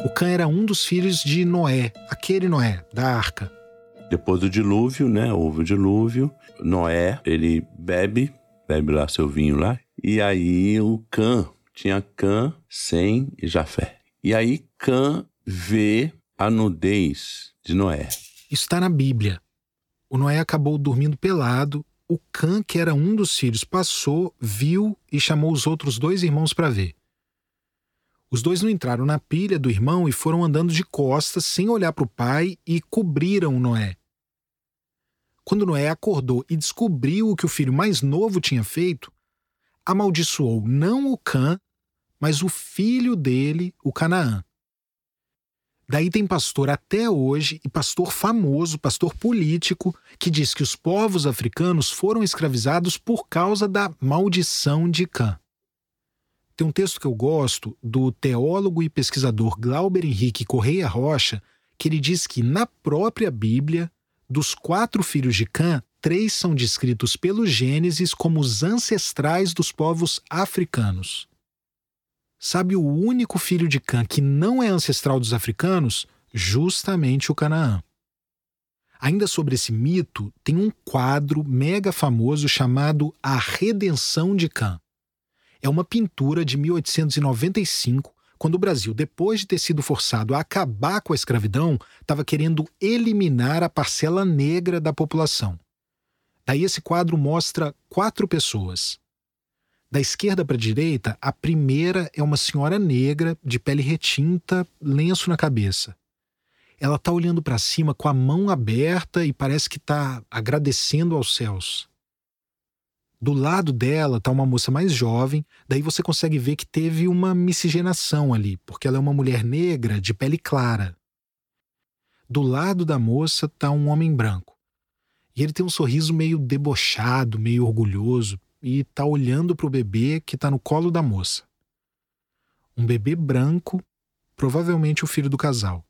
O Cã era um dos filhos de Noé, aquele Noé, da arca. Depois do dilúvio, né? Houve o dilúvio. Noé, ele bebe, bebe lá seu vinho lá. E aí o Cã, tinha Cã, Sem e Jafé. E aí Cã vê a nudez de Noé. Isso está na Bíblia. O Noé acabou dormindo pelado. O Cã, que era um dos filhos, passou, viu e chamou os outros dois irmãos para ver. Os dois não entraram na pilha do irmão e foram andando de costas, sem olhar para o pai, e cobriram Noé. Quando Noé acordou e descobriu o que o filho mais novo tinha feito, amaldiçoou não o Cã, mas o filho dele, o Canaã. Daí tem pastor até hoje, e pastor famoso, pastor político, que diz que os povos africanos foram escravizados por causa da maldição de Cã. Tem um texto que eu gosto do teólogo e pesquisador Glauber Henrique Correia Rocha, que ele diz que na própria Bíblia, dos quatro filhos de Cã, três são descritos pelo Gênesis como os ancestrais dos povos africanos. Sabe o único filho de Cã que não é ancestral dos africanos? Justamente o Canaã. Ainda sobre esse mito, tem um quadro mega famoso chamado A Redenção de Cã. É uma pintura de 1895, quando o Brasil, depois de ter sido forçado a acabar com a escravidão, estava querendo eliminar a parcela negra da população. Daí esse quadro mostra quatro pessoas. Da esquerda para a direita, a primeira é uma senhora negra, de pele retinta, lenço na cabeça. Ela está olhando para cima com a mão aberta e parece que está agradecendo aos céus. Do lado dela está uma moça mais jovem, daí você consegue ver que teve uma miscigenação ali, porque ela é uma mulher negra de pele clara. Do lado da moça está um homem branco. E ele tem um sorriso meio debochado, meio orgulhoso, e está olhando para o bebê que está no colo da moça. Um bebê branco, provavelmente o filho do casal.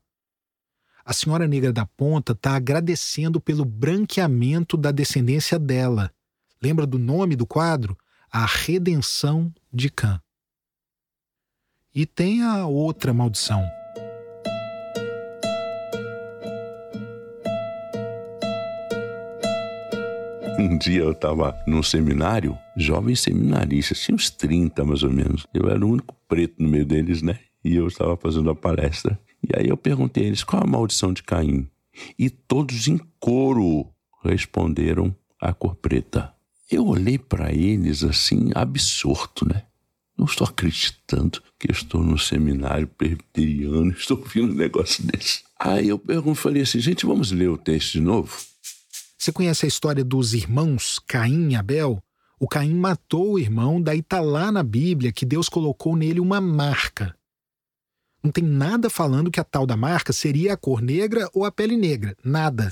A senhora negra da ponta está agradecendo pelo branqueamento da descendência dela. Lembra do nome do quadro? A Redenção de Cã. E tem a outra maldição. Um dia eu estava num seminário, jovens seminaristas, tinha uns 30 mais ou menos. Eu era o único preto no meio deles, né? E eu estava fazendo a palestra. E aí eu perguntei a eles qual a maldição de Caim. E todos em coro responderam a cor preta. Eu olhei para eles assim, absorto, né? Não estou acreditando que estou no seminário presbiteriano, estou ouvindo um negócio desse. Aí eu falei assim, gente, vamos ler o texto de novo? Você conhece a história dos irmãos Caim e Abel? O Caim matou o irmão, daí está lá na Bíblia que Deus colocou nele uma marca. Não tem nada falando que a tal da marca seria a cor negra ou a pele negra. Nada.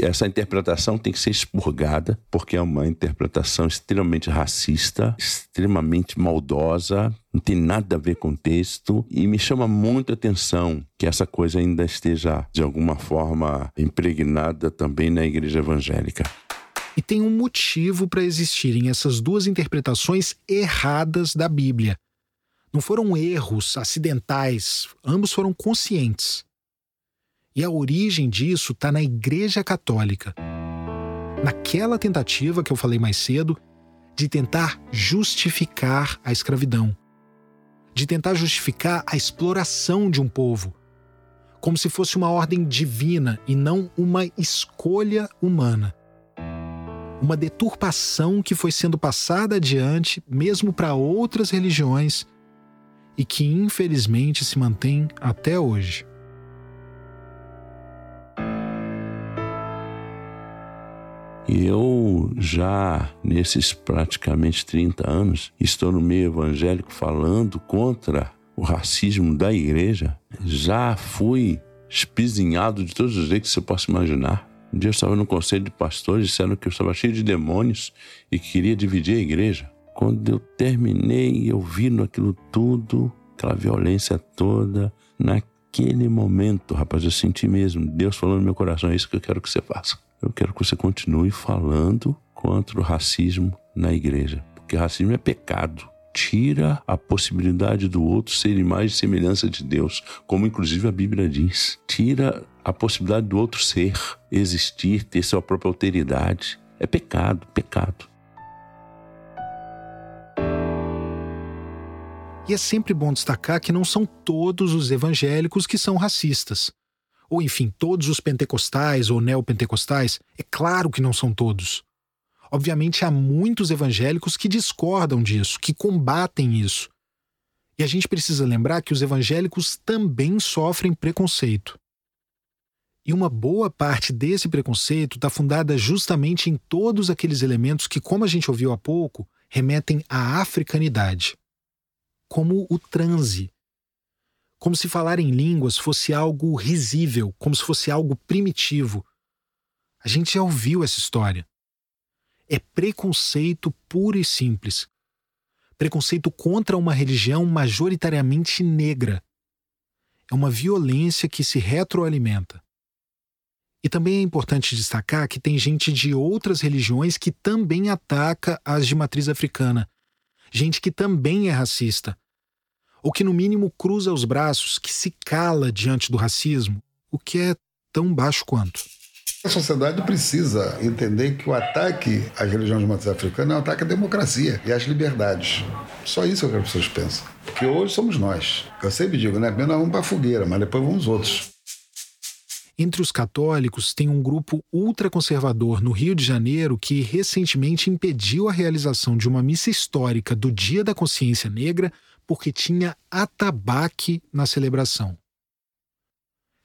Essa interpretação tem que ser expurgada, porque é uma interpretação extremamente racista, extremamente maldosa, não tem nada a ver com o texto, e me chama muita atenção que essa coisa ainda esteja, de alguma forma, impregnada também na igreja evangélica. E tem um motivo para existirem essas duas interpretações erradas da Bíblia. Não foram erros acidentais, ambos foram conscientes. E a origem disso está na Igreja Católica. Naquela tentativa que eu falei mais cedo de tentar justificar a escravidão, de tentar justificar a exploração de um povo, como se fosse uma ordem divina e não uma escolha humana. Uma deturpação que foi sendo passada adiante, mesmo para outras religiões, e que infelizmente se mantém até hoje. E eu já, nesses praticamente 30 anos, estou no meio evangélico falando contra o racismo da igreja. Já fui espizinhado de todos os jeitos que você possa imaginar. Um dia eu estava no conselho de pastores, disseram que eu estava cheio de demônios e queria dividir a igreja. Quando eu terminei, eu vi aquilo tudo, aquela violência toda, naquele momento, rapaz, eu senti mesmo Deus falando no meu coração: é isso que eu quero que você faça eu quero que você continue falando contra o racismo na igreja, porque racismo é pecado. Tira a possibilidade do outro ser imagem e semelhança de Deus, como inclusive a Bíblia diz. Tira a possibilidade do outro ser, existir, ter sua própria alteridade. É pecado, pecado. E é sempre bom destacar que não são todos os evangélicos que são racistas ou enfim, todos os pentecostais ou neopentecostais? É claro que não são todos. Obviamente há muitos evangélicos que discordam disso, que combatem isso. E a gente precisa lembrar que os evangélicos também sofrem preconceito. E uma boa parte desse preconceito está fundada justamente em todos aqueles elementos que, como a gente ouviu há pouco, remetem à africanidade. Como o transe, como se falar em línguas fosse algo risível, como se fosse algo primitivo. A gente já ouviu essa história. É preconceito puro e simples. Preconceito contra uma religião majoritariamente negra. É uma violência que se retroalimenta. E também é importante destacar que tem gente de outras religiões que também ataca as de matriz africana. Gente que também é racista, ou que no mínimo cruza os braços, que se cala diante do racismo, o que é tão baixo quanto. A sociedade precisa entender que o ataque às religiões matriz africana é um ataque à democracia e às liberdades. Só isso que as pessoas pensam. Porque hoje somos nós. Eu sempre digo, né? Primeiro nós vamos para a fogueira, mas depois vamos outros. Entre os católicos, tem um grupo ultraconservador no Rio de Janeiro que recentemente impediu a realização de uma missa histórica do Dia da Consciência Negra porque tinha atabaque na celebração.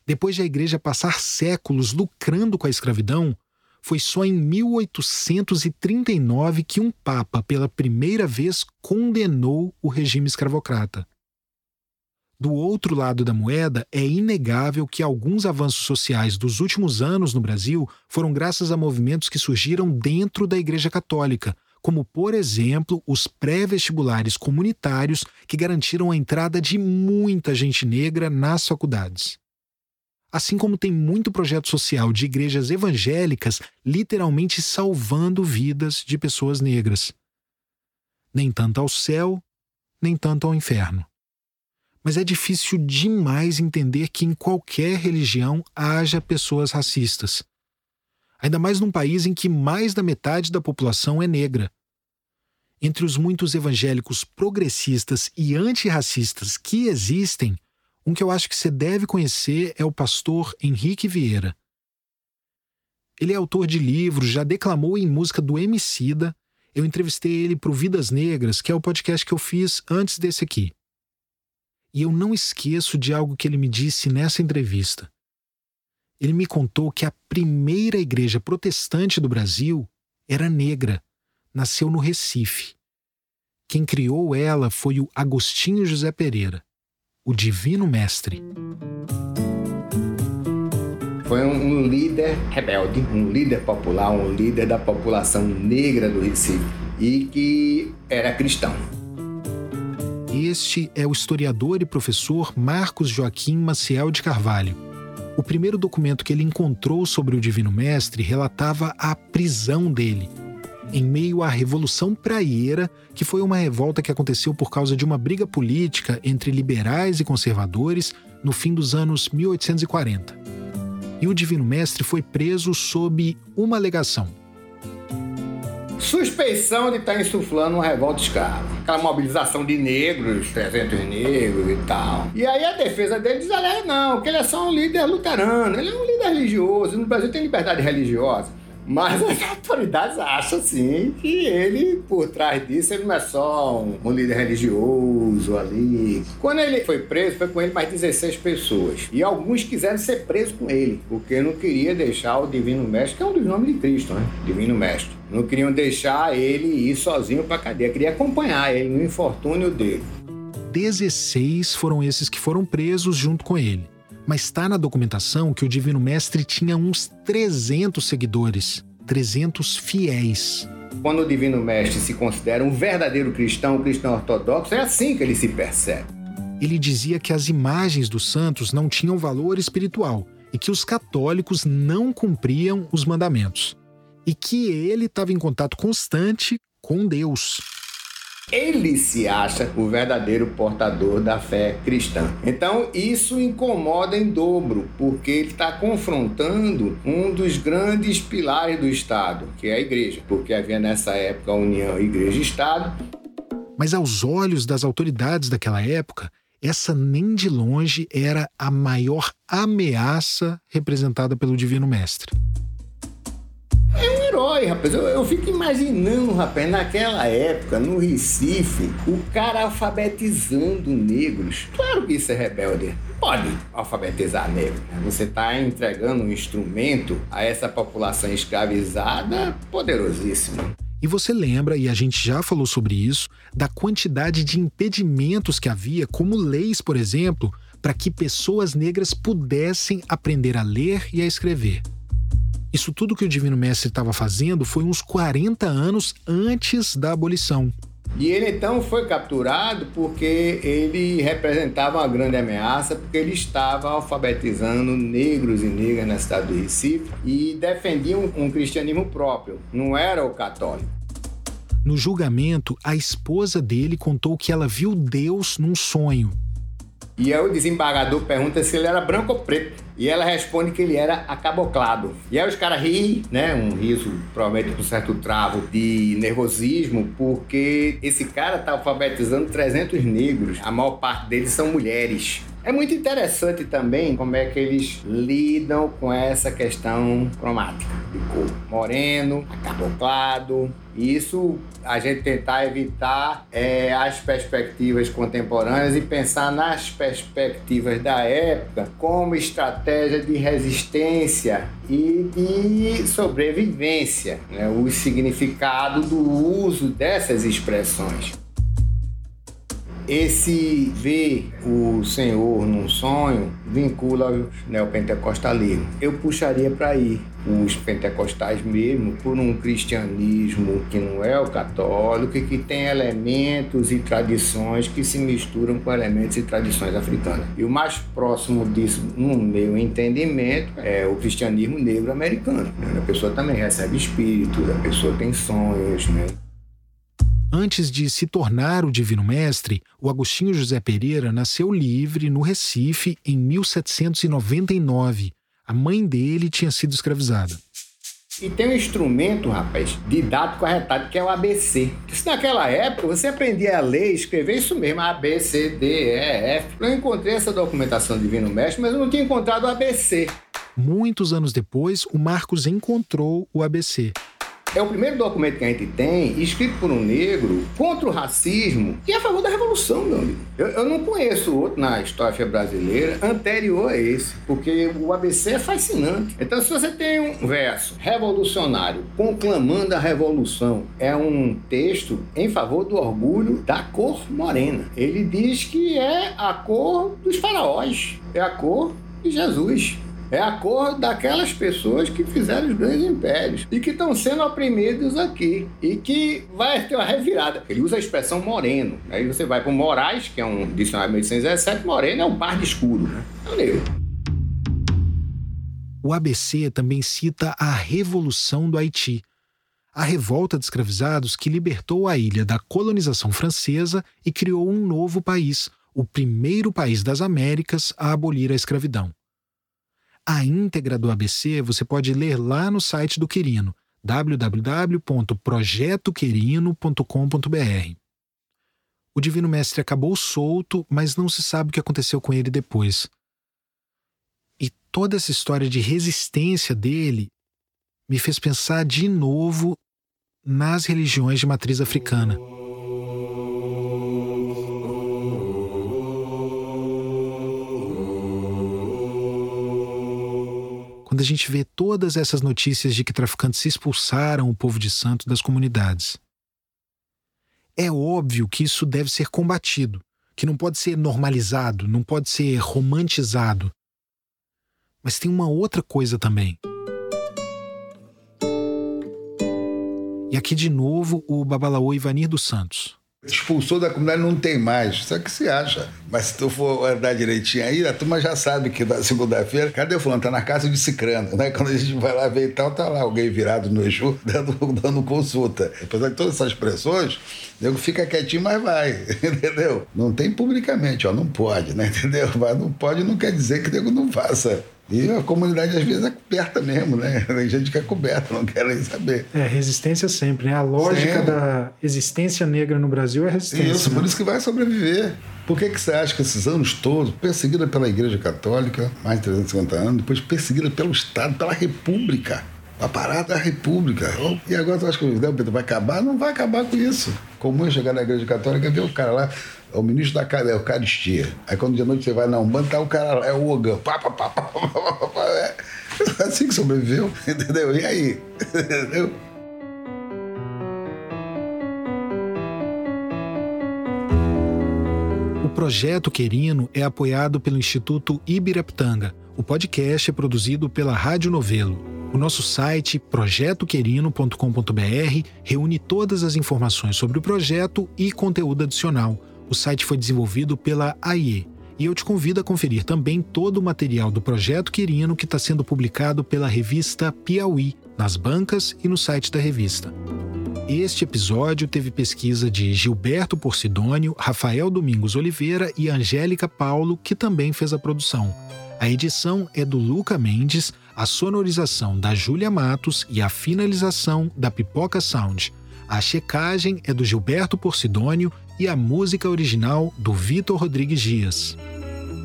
Depois de a igreja passar séculos lucrando com a escravidão, foi só em 1839 que um papa, pela primeira vez, condenou o regime escravocrata. Do outro lado da moeda, é inegável que alguns avanços sociais dos últimos anos no Brasil foram graças a movimentos que surgiram dentro da Igreja Católica, como, por exemplo, os pré-vestibulares comunitários que garantiram a entrada de muita gente negra nas faculdades. Assim como tem muito projeto social de igrejas evangélicas literalmente salvando vidas de pessoas negras. Nem tanto ao céu, nem tanto ao inferno. Mas é difícil demais entender que em qualquer religião haja pessoas racistas. Ainda mais num país em que mais da metade da população é negra entre os muitos evangélicos progressistas e antirracistas que existem, um que eu acho que você deve conhecer é o pastor Henrique Vieira. Ele é autor de livros, já declamou em música do Emicida. Eu entrevistei ele para o Vidas Negras, que é o podcast que eu fiz antes desse aqui. E eu não esqueço de algo que ele me disse nessa entrevista. Ele me contou que a primeira igreja protestante do Brasil era negra nasceu no Recife. Quem criou ela foi o Agostinho José Pereira, o Divino Mestre. Foi um líder rebelde, um líder popular, um líder da população negra do Recife e que era cristão. Este é o historiador e professor Marcos Joaquim Maciel de Carvalho. O primeiro documento que ele encontrou sobre o Divino Mestre relatava a prisão dele, em meio à Revolução Praieira, que foi uma revolta que aconteceu por causa de uma briga política entre liberais e conservadores no fim dos anos 1840. E o Divino Mestre foi preso sob uma alegação suspeição de estar tá insuflando uma revolta escrava. Aquela mobilização de negros, 300 negros e tal. E aí a defesa dele diz, olha, não, que ele é só um líder luterano, ele é um líder religioso. No Brasil tem liberdade religiosa. Mas as autoridades acham, sim, que ele, por trás disso, ele não é só um, um, líder religioso ali. Quando ele foi preso, foi com ele mais 16 pessoas. E alguns quiseram ser presos com ele, porque não queria deixar o Divino Mestre, que é um dos nomes de Cristo, né? Divino Mestre. Não queriam deixar ele ir sozinho para cadeia, queria acompanhar ele no infortúnio dele. 16 foram esses que foram presos junto com ele mas está na documentação que o Divino Mestre tinha uns 300 seguidores, 300 fiéis. Quando o Divino Mestre se considera um verdadeiro cristão, um cristão ortodoxo, é assim que ele se percebe. Ele dizia que as imagens dos santos não tinham valor espiritual e que os católicos não cumpriam os mandamentos. E que ele estava em contato constante com Deus. Ele se acha o verdadeiro portador da fé cristã. Então, isso incomoda em dobro, porque ele está confrontando um dos grandes pilares do Estado, que é a igreja, porque havia nessa época a união igreja-estado. Mas, aos olhos das autoridades daquela época, essa nem de longe era a maior ameaça representada pelo Divino Mestre. É um herói, rapaz. Eu, eu, fico imaginando, rapaz, naquela época, no Recife, o cara alfabetizando negros. Claro que isso é rebelde. Pode alfabetizar negros. Né? Você está entregando um instrumento a essa população escravizada poderosíssimo. E você lembra, e a gente já falou sobre isso, da quantidade de impedimentos que havia, como leis, por exemplo, para que pessoas negras pudessem aprender a ler e a escrever. Isso tudo que o Divino Mestre estava fazendo foi uns 40 anos antes da abolição. E ele então foi capturado porque ele representava uma grande ameaça, porque ele estava alfabetizando negros e negras na cidade do Recife e defendia um, um cristianismo próprio, não era o católico. No julgamento, a esposa dele contou que ela viu Deus num sonho e aí o desembargador pergunta se ele era branco ou preto. E ela responde que ele era acaboclado. E aí os caras riem, né? Um riso, provavelmente com certo travo de nervosismo, porque esse cara tá alfabetizando 300 negros. A maior parte deles são mulheres. É muito interessante também como é que eles lidam com essa questão cromática de cor. Moreno, acaboclado. Isso a gente tentar evitar é, as perspectivas contemporâneas e pensar nas perspectivas da época como estratégia de resistência e de sobrevivência, né? o significado do uso dessas expressões esse ver o Senhor num sonho vincula os neopentecostalismo. Eu puxaria para aí os pentecostais mesmo por um cristianismo que não é o católico e que tem elementos e tradições que se misturam com elementos e tradições africanas. E o mais próximo disso, no meu entendimento, é o cristianismo negro americano. A pessoa também recebe espíritos, a pessoa tem sonhos, né? Antes de se tornar o Divino Mestre, o Agostinho José Pereira nasceu livre no Recife em 1799. A mãe dele tinha sido escravizada. E tem um instrumento, rapaz, didático arretado, que é o ABC. Isso naquela época você aprendia a ler e escrever isso mesmo, A, B, C, D, E, F. Eu encontrei essa documentação do Divino Mestre, mas eu não tinha encontrado o ABC. Muitos anos depois, o Marcos encontrou o ABC. É o primeiro documento que a gente tem escrito por um negro contra o racismo e a favor da revolução, meu amigo. Eu, eu não conheço outro na história brasileira anterior a esse, porque o ABC é fascinante. Então, se você tem um verso revolucionário conclamando a revolução, é um texto em favor do orgulho da cor morena. Ele diz que é a cor dos faraós, é a cor de Jesus. É a cor daquelas pessoas que fizeram os grandes impérios e que estão sendo oprimidos aqui. E que vai ter uma revirada. Ele usa a expressão moreno. Aí você vai para o Moraes, que é um dicionário de 1817, moreno é um par de escuro. Né? Valeu. O ABC também cita a Revolução do Haiti, a revolta de escravizados que libertou a ilha da colonização francesa e criou um novo país, o primeiro país das Américas a abolir a escravidão. A íntegra do ABC você pode ler lá no site do Quirino, www.projetoquerino.com.br. O Divino Mestre acabou solto, mas não se sabe o que aconteceu com ele depois. E toda essa história de resistência dele me fez pensar de novo nas religiões de matriz africana. Quando a gente vê todas essas notícias de que traficantes expulsaram o povo de Santos das comunidades. É óbvio que isso deve ser combatido, que não pode ser normalizado, não pode ser romantizado. Mas tem uma outra coisa também. E aqui de novo o Babalaô Ivanir dos Santos expulsou da comunidade não tem mais. Só que se acha. Mas se tu for andar direitinho aí, a turma já sabe que na segunda-feira, cadê o fulano? Tá na casa de Cicrano, né? Quando a gente vai lá ver e tal, tá lá alguém virado no Exu dando, dando consulta. Apesar de todas essas pressões, o nego fica quietinho, mas vai, entendeu? Não tem publicamente, ó, não pode, né? Entendeu? Mas não pode não quer dizer que o nego não faça. E a comunidade às vezes é coberta mesmo, né? Tem gente que é coberta, não quer nem saber. É, resistência sempre, né? A lógica sempre. da existência negra no Brasil é resistência. Isso, né? por isso que vai sobreviver. Por que, que você acha que esses anos todos, perseguida pela Igreja Católica, mais de 350 anos, depois perseguida pelo Estado, pela República, a parada da República. E agora tu acha que o vai acabar? Não vai acabar com isso. Como eu chegar na Igreja Católica, ver o cara lá, é o ministro da Eucaristia. Aí quando de noite você vai na Umbanda, tá o cara é o Ogã. Pá, pá, pá, pá, pá, pá, pá, é assim que sobreviveu, entendeu? E aí? Entendeu? O projeto Querino é apoiado pelo Instituto Ibirapitanga. O podcast é produzido pela Rádio Novelo. O nosso site projetoquerino.com.br reúne todas as informações sobre o projeto e conteúdo adicional. O site foi desenvolvido pela AIE. E eu te convido a conferir também todo o material do Projeto Querino que está sendo publicado pela revista Piauí, nas bancas e no site da revista. Este episódio teve pesquisa de Gilberto Porcidônio, Rafael Domingos Oliveira e Angélica Paulo, que também fez a produção. A edição é do Luca Mendes, a sonorização da Júlia Matos e a finalização da Pipoca Sound. A checagem é do Gilberto Porcidônio e a música original do Vitor Rodrigues Dias.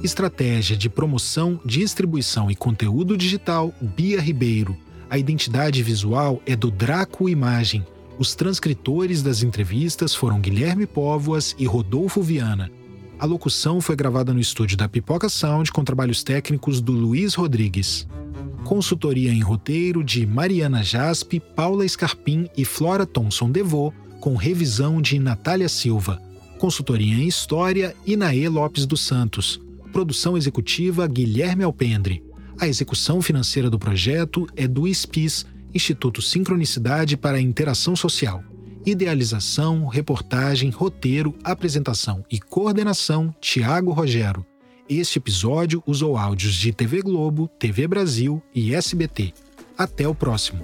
Estratégia de promoção, distribuição e conteúdo digital Bia Ribeiro. A identidade visual é do Draco Imagem. Os transcritores das entrevistas foram Guilherme Póvoas e Rodolfo Viana. A locução foi gravada no estúdio da Pipoca Sound com trabalhos técnicos do Luiz Rodrigues. Consultoria em roteiro de Mariana Jaspe, Paula Scarpim e Flora Thomson Devô, com revisão de Natália Silva. Consultoria em História, Inaê Lopes dos Santos. Produção executiva Guilherme Alpendre. A execução financeira do projeto é do ISPIS, Instituto Sincronicidade para a Interação Social. Idealização, reportagem, roteiro, apresentação e coordenação Tiago Rogero. Este episódio usou áudios de TV Globo, TV Brasil e SBT. Até o próximo.